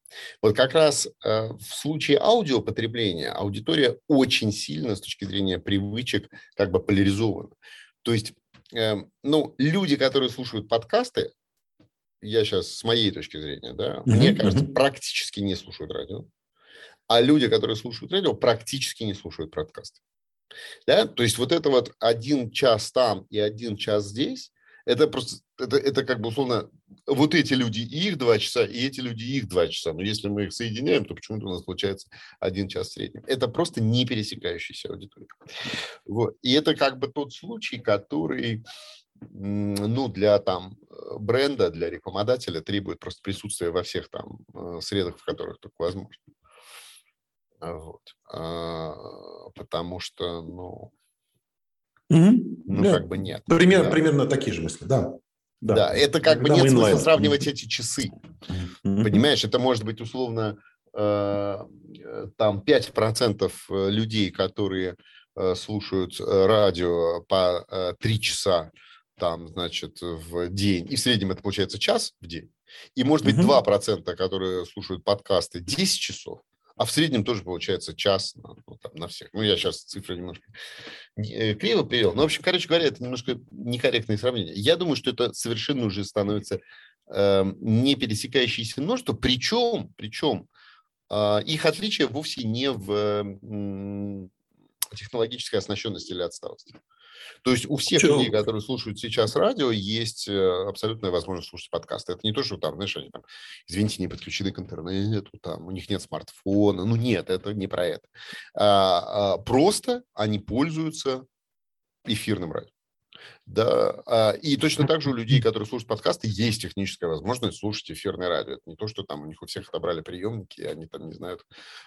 Вот как раз э, в случае аудиопотребления аудитория очень сильно с точки зрения привычек как бы поляризована. То есть, э, ну, люди, которые слушают подкасты, я сейчас с моей точки зрения, да, mm-hmm. мне кажется, практически не слушают радио, а люди, которые слушают радио, практически не слушают подкасты. Да? То есть вот это вот один час там и один час здесь, это просто, это, это как бы условно, вот эти люди и их два часа, и эти люди и их два часа. Но если мы их соединяем, то почему-то у нас получается один час в среднем. Это просто не пересекающаяся аудитория. Вот. И это как бы тот случай, который ну, для там бренда, для рекламодателя требует просто присутствия во всех там э, средах, в которых только возможно. Вот. А, потому что, ну, Угу. Ну, да. как бы нет. Пример, да. Примерно такие же мысли, да. Да, да это как Когда бы нет смысла сравнивать эти часы. Mm-hmm. Понимаешь, это может быть условно э, там 5% э, людей, которые э, слушают радио по э, 3 часа там, значит, в день, и в среднем это получается час в день. И может быть mm-hmm. 2%, которые слушают подкасты 10 часов, а в среднем тоже получается час на, ну, там, на всех. Ну, я сейчас цифры немножко криво привел. Но, в общем, короче говоря, это немножко некорректное сравнение. Я думаю, что это совершенно уже становится э, не пересекающееся множество, причем, причем э, их отличие вовсе не в э, технологической оснащенности или отсталости. То есть у всех Чего? людей, которые слушают сейчас радио, есть э, абсолютная возможность слушать подкасты. Это не то, что там, знаешь, они там, извините, не подключены к интернету, там, у них нет смартфона. Ну нет, это не про это. А, а, просто они пользуются эфирным радио. Да, а, и точно так же у людей, которые слушают подкасты, есть техническая возможность слушать эфирное радио. Это не то, что там у них у всех отобрали приемники, и они там не знают,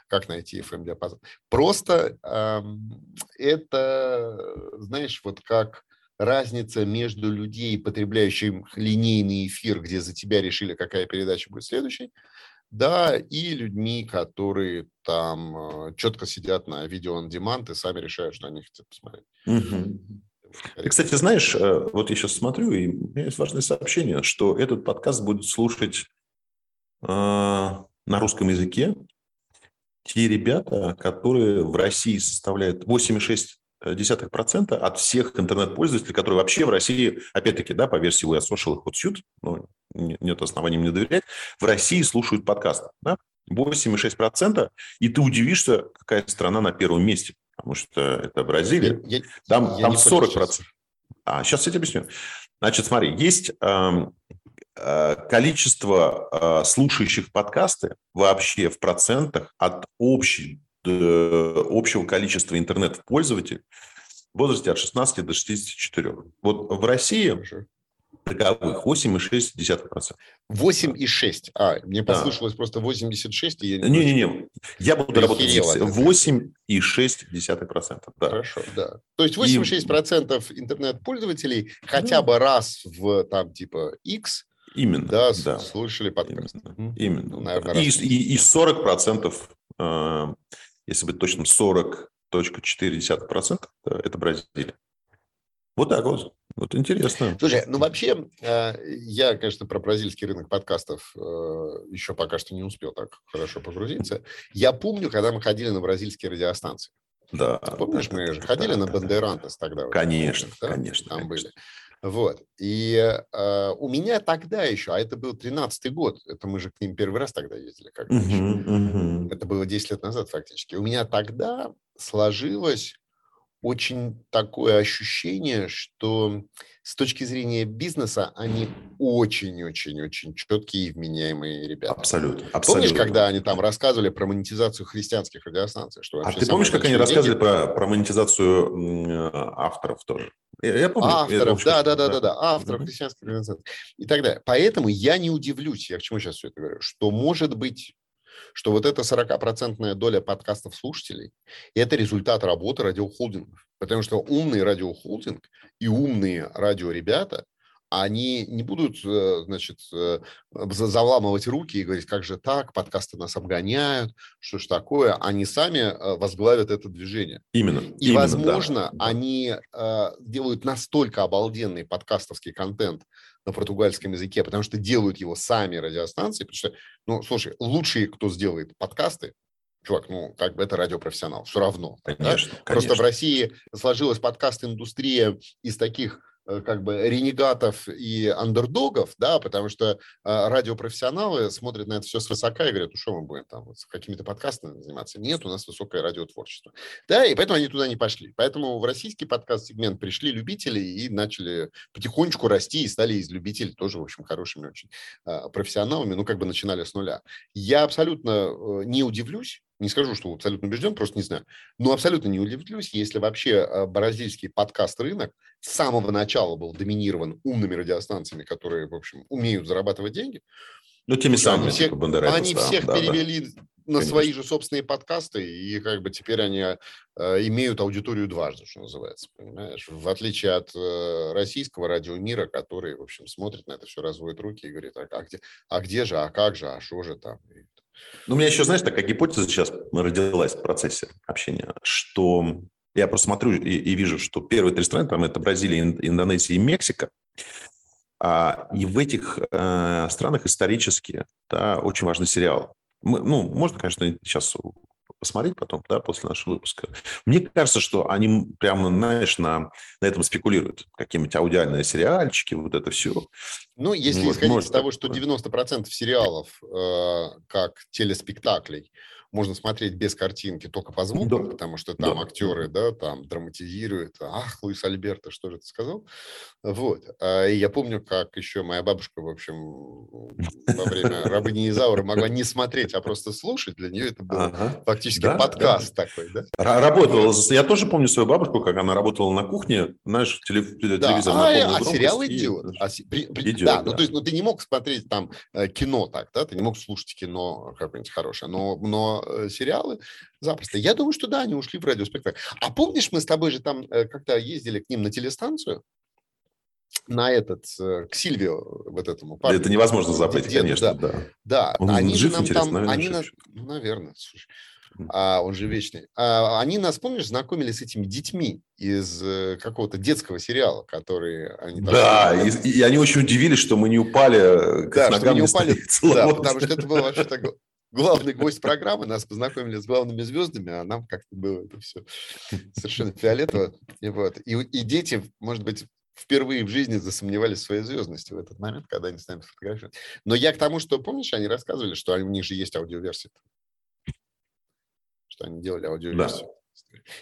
как найти FM-диапазон. Просто эм, это, знаешь, вот как разница между людей, потребляющими линейный эфир, где за тебя решили, какая передача будет следующей, да, и людьми, которые там э, четко сидят на видео on demand и сами решают, что они хотят посмотреть. Угу. Ты, кстати, знаешь, э, вот я сейчас смотрю, и у меня есть важное сообщение, что этот подкаст будет слушать э, на русском языке те ребята, которые в России составляют 8,6% от всех интернет-пользователей, которые вообще в России, опять-таки, да, по версии We Social и Hotsuite, ну, нет оснований мне доверять, в России слушают подкасты. Да? 8,6%, и ты удивишься, какая страна на первом месте потому что это Бразилия. Я, там я там 40%. Сейчас. А, сейчас я тебе объясню. Значит, смотри, есть э, э, количество э, слушающих подкасты вообще в процентах от общей, э, общего количества интернет-пользователей в возрасте от 16 до 64. Вот в России таковых 8,6%. 8,6. А, мне да. послышалось просто 86. Не-не-не, я буду работать здесь. 8,6%. Да. Хорошо, да. То есть 86% и... интернет-пользователей хотя бы раз в там типа X Именно, да, да. слышали подкаст. Именно. Именно. Ну, наверное, и, и, и 40%, э, если быть точным, 40.4% это Бразилия. Вот так вот. Вот интересно. Слушай, ну вообще, э, я, конечно, про бразильский рынок подкастов э, еще пока что не успел так хорошо погрузиться. Я помню, когда мы ходили на бразильские радиостанции. Да. Помнишь, мы же ходили да, на Бандерантес тогда? Конечно, да? конечно. Там конечно. были. Вот. И э, у меня тогда еще, а это был 13-й год, это мы же к ним первый раз тогда ездили, как uh-huh, uh-huh. это было 10 лет назад фактически. У меня тогда сложилось очень такое ощущение, что с точки зрения бизнеса они очень-очень-очень четкие и вменяемые ребята. Абсолютно. абсолютно. Помнишь, когда они там рассказывали про монетизацию христианских радиостанций? Что а ты помнишь, как они деньги... рассказывали про, про монетизацию авторов тоже? Я, я помню. Авторов, да, да, да, да, да, авторов mm-hmm. христианских организаций и так далее. Поэтому я не удивлюсь, я к чему сейчас все это говорю, что может быть что вот эта 40% доля подкастов слушателей – это результат работы радиохолдингов. Потому что умный радиохолдинг и умные радиоребята они не будут, э, значит, э, заламывать руки и говорить, как же так, подкасты нас обгоняют, что ж такое. Они сами э, возглавят это движение. Именно. И, именно, возможно, да. они делают настолько обалденный подкастовский контент на португальском языке, потому что делают его сами радиостанции, потому что, ну, слушай, лучшие, кто сделает подкасты, чувак, ну, как бы это радиопрофессионал, все равно. Конечно, да? конечно. Просто в России сложилась подкаст-индустрия из таких как бы ренегатов и андердогов, да, потому что э, радиопрофессионалы смотрят на это все свысока и говорят, ну что мы будем там вот, какими-то подкастами заниматься? Нет, у нас высокое радиотворчество. Да, и поэтому они туда не пошли. Поэтому в российский подкаст-сегмент пришли любители и начали потихонечку расти и стали из любителей тоже, в общем, хорошими очень э, профессионалами, ну, как бы начинали с нуля. Я абсолютно э, не удивлюсь, не скажу, что абсолютно убежден, просто не знаю. Но абсолютно не удивлюсь, если вообще э, бразильский подкаст-рынок с самого начала был доминирован умными радиостанциями, которые, в общем, умеют зарабатывать деньги. Ну, теми самыми, всех, типа Они да, всех да, перевели да. на Конечно. свои же собственные подкасты, и как бы теперь они э, имеют аудиторию дважды, что называется, понимаешь? В отличие от э, российского радиомира, который, в общем, смотрит на это все, разводит руки и говорит, а, а, где, а где же, а как же, а что же там? Ну, у меня еще, знаешь, такая гипотеза сейчас родилась в процессе общения, что я просто смотрю и, и вижу, что первые три страны, там это Бразилия, Индонезия и Мексика, а, и в этих э, странах исторически да, очень важный сериал. Мы, ну, можно, конечно, сейчас посмотреть потом, да, после нашего выпуска. Мне кажется, что они прямо, знаешь, на, на этом спекулируют. Какие-нибудь аудиальные сериальчики, вот это все. Ну, если вот, исходить из того, что 90% сериалов, э, как телеспектаклей, можно смотреть без картинки, только по звуку, да. потому что там да. актеры, да, там драматизируют. Ах, Луис Альберто, что же ты сказал? Вот. А, и я помню, как еще моя бабушка, в общем, во время рабыни Изаура могла не смотреть, а просто слушать. Для нее это был ага. фактически да, подкаст да. такой, да? Работала. Я тоже помню свою бабушку, как она работала на кухне, знаешь, телевизор да. а, а сериал идет. И... А, при, при, идет. Да, да, ну то есть ну, ты не мог смотреть там э, кино так, да, ты не мог слушать кино какое-нибудь хорошее, но, но сериалы запросто. Я думаю, что да, они ушли в радиоспектакль. А помнишь, мы с тобой же там э, как-то ездили к ним на телестанцию? на этот, к Сильвио, вот этому парню. Это невозможно забыть, деду, конечно, да. Да, да. Он они жив, же нам там, наверное, они на, ну, наверное, слушай, а, он же вечный. А, они нас, помнишь, знакомили с этими детьми из э, какого-то детского сериала, которые они... Да, и, и они очень удивились, что мы не упали э, к да, ногам что мы не упали, да, потому что это был вообще так главный гость программы, нас познакомили с главными звездами, а нам как-то было это все совершенно фиолетово. И, вот. и, и дети, может быть, впервые в жизни засомневались в своей звездности в этот момент, когда они с нами фотографируют. Но я к тому, что, помнишь, они рассказывали, что у них же есть аудиоверсия что они делали аудиоверсию. Да.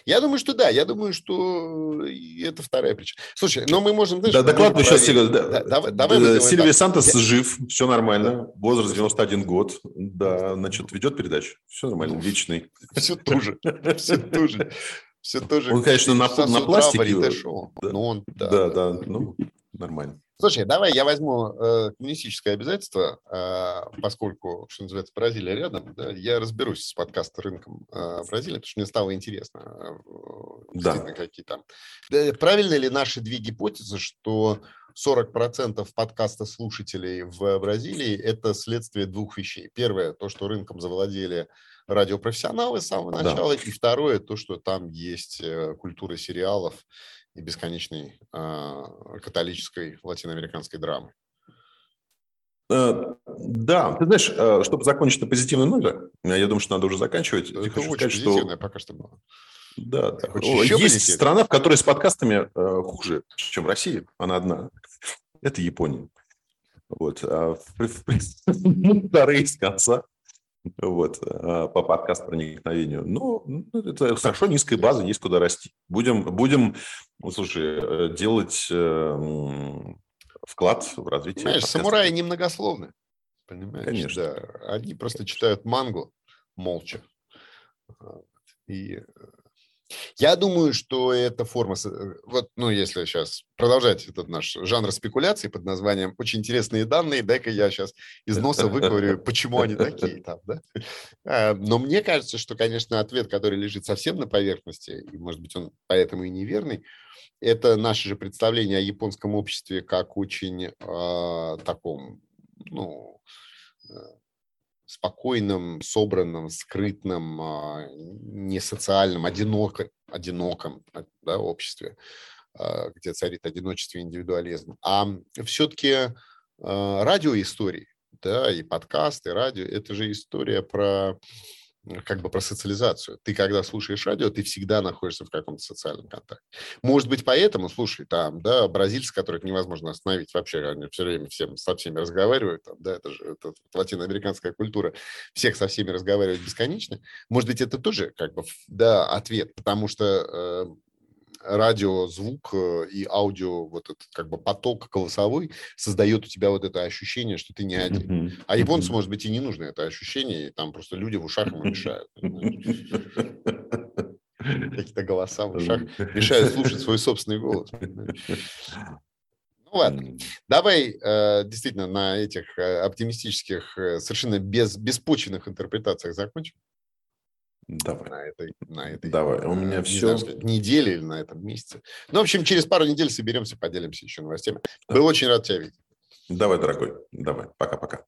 Я думаю, что да. Я думаю, что это вторая причина. Слушай, но мы можем... Знаешь, да, доклад еще Сильвия. Да, давай, давай Сильвия Сантос я... жив, все нормально. Возраст 91 год. Да, значит, ведет передачу. Все нормально, вечный. Все тоже. Все тоже. Все тоже. Он, конечно, на, на пластике. Да, но он, да, да, да, ну, нормально. Слушай, давай я возьму э, коммунистическое обязательство, э, поскольку, что называется, Бразилия рядом. Да, я разберусь с подкаст рынком э, Бразилии, потому что мне стало интересно, э, да. какие там. Да, правильно ли наши две гипотезы, что 40% подкаста слушателей в Бразилии – это следствие двух вещей. Первое, то, что рынком завладели радиопрофессионалы с самого начала, да. и второе, то, что там есть э, культура сериалов и бесконечной э, католической латиноамериканской драмы. Э, да, ты знаешь, э, чтобы закончить на позитивной ноте, я думаю, что надо уже заканчивать. Это хочу очень сказать, что... пока что было. Да, да. Есть страна, в которой с подкастами э, хуже, чем Россия. Она одна. Это Япония. Вот. А вторые с конца вот, а, по подкаст проникновению. Но ну, это хорошо, низкая база, есть куда расти. Будем, будем ну, слушай, э, делать э, вклад в развитие. Понимаешь, подкаста. самураи немногословны. Понимаешь? Конечно. Да. Они просто Конечно. читают мангу молча. И э, я думаю, что эта форма, э, вот, ну, если сейчас продолжать этот наш жанр спекуляций под названием «Очень интересные данные», дай-ка я сейчас из носа выковырю, почему они такие там, да? А, но мне кажется, что, конечно, ответ, который лежит совсем на поверхности, и, может быть, он поэтому и неверный, это наше же представление о японском обществе как очень э, таком, ну, э, спокойным, собранным, скрытным, а, не социальным, одиноком, одиноком да, обществе, а, где царит одиночество и индивидуализм, а все-таки а, радиоистории, да, и подкасты, и радио, это же история про как бы про социализацию. Ты, когда слушаешь радио, ты всегда находишься в каком-то социальном контакте. Может быть, поэтому, слушай, там, да, бразильцы, которых невозможно остановить вообще, они все время всем, со всеми разговаривают, там, да, это же это, латиноамериканская культура, всех со всеми разговаривать бесконечно. Может быть, это тоже, как бы, да, ответ, потому что э, радиозвук э, и аудио, вот этот как бы поток голосовой создает у тебя вот это ощущение, что ты не один. Mm-hmm. А японцу, может быть, и не нужно это ощущение, и там просто люди в ушах ему мешают. Какие-то голоса в ушах мешают слушать свой собственный голос. Ну ладно, давай э, действительно на этих э, оптимистических, э, совершенно без, беспочвенных интерпретациях закончим. Давай. На этой, на этой Давай. У меня не все... Знаю, неделе или на этом месяце. Ну, в общем, через пару недель соберемся, поделимся еще новостями. Был очень рад тебя видеть. Давай, дорогой. Давай. Пока-пока.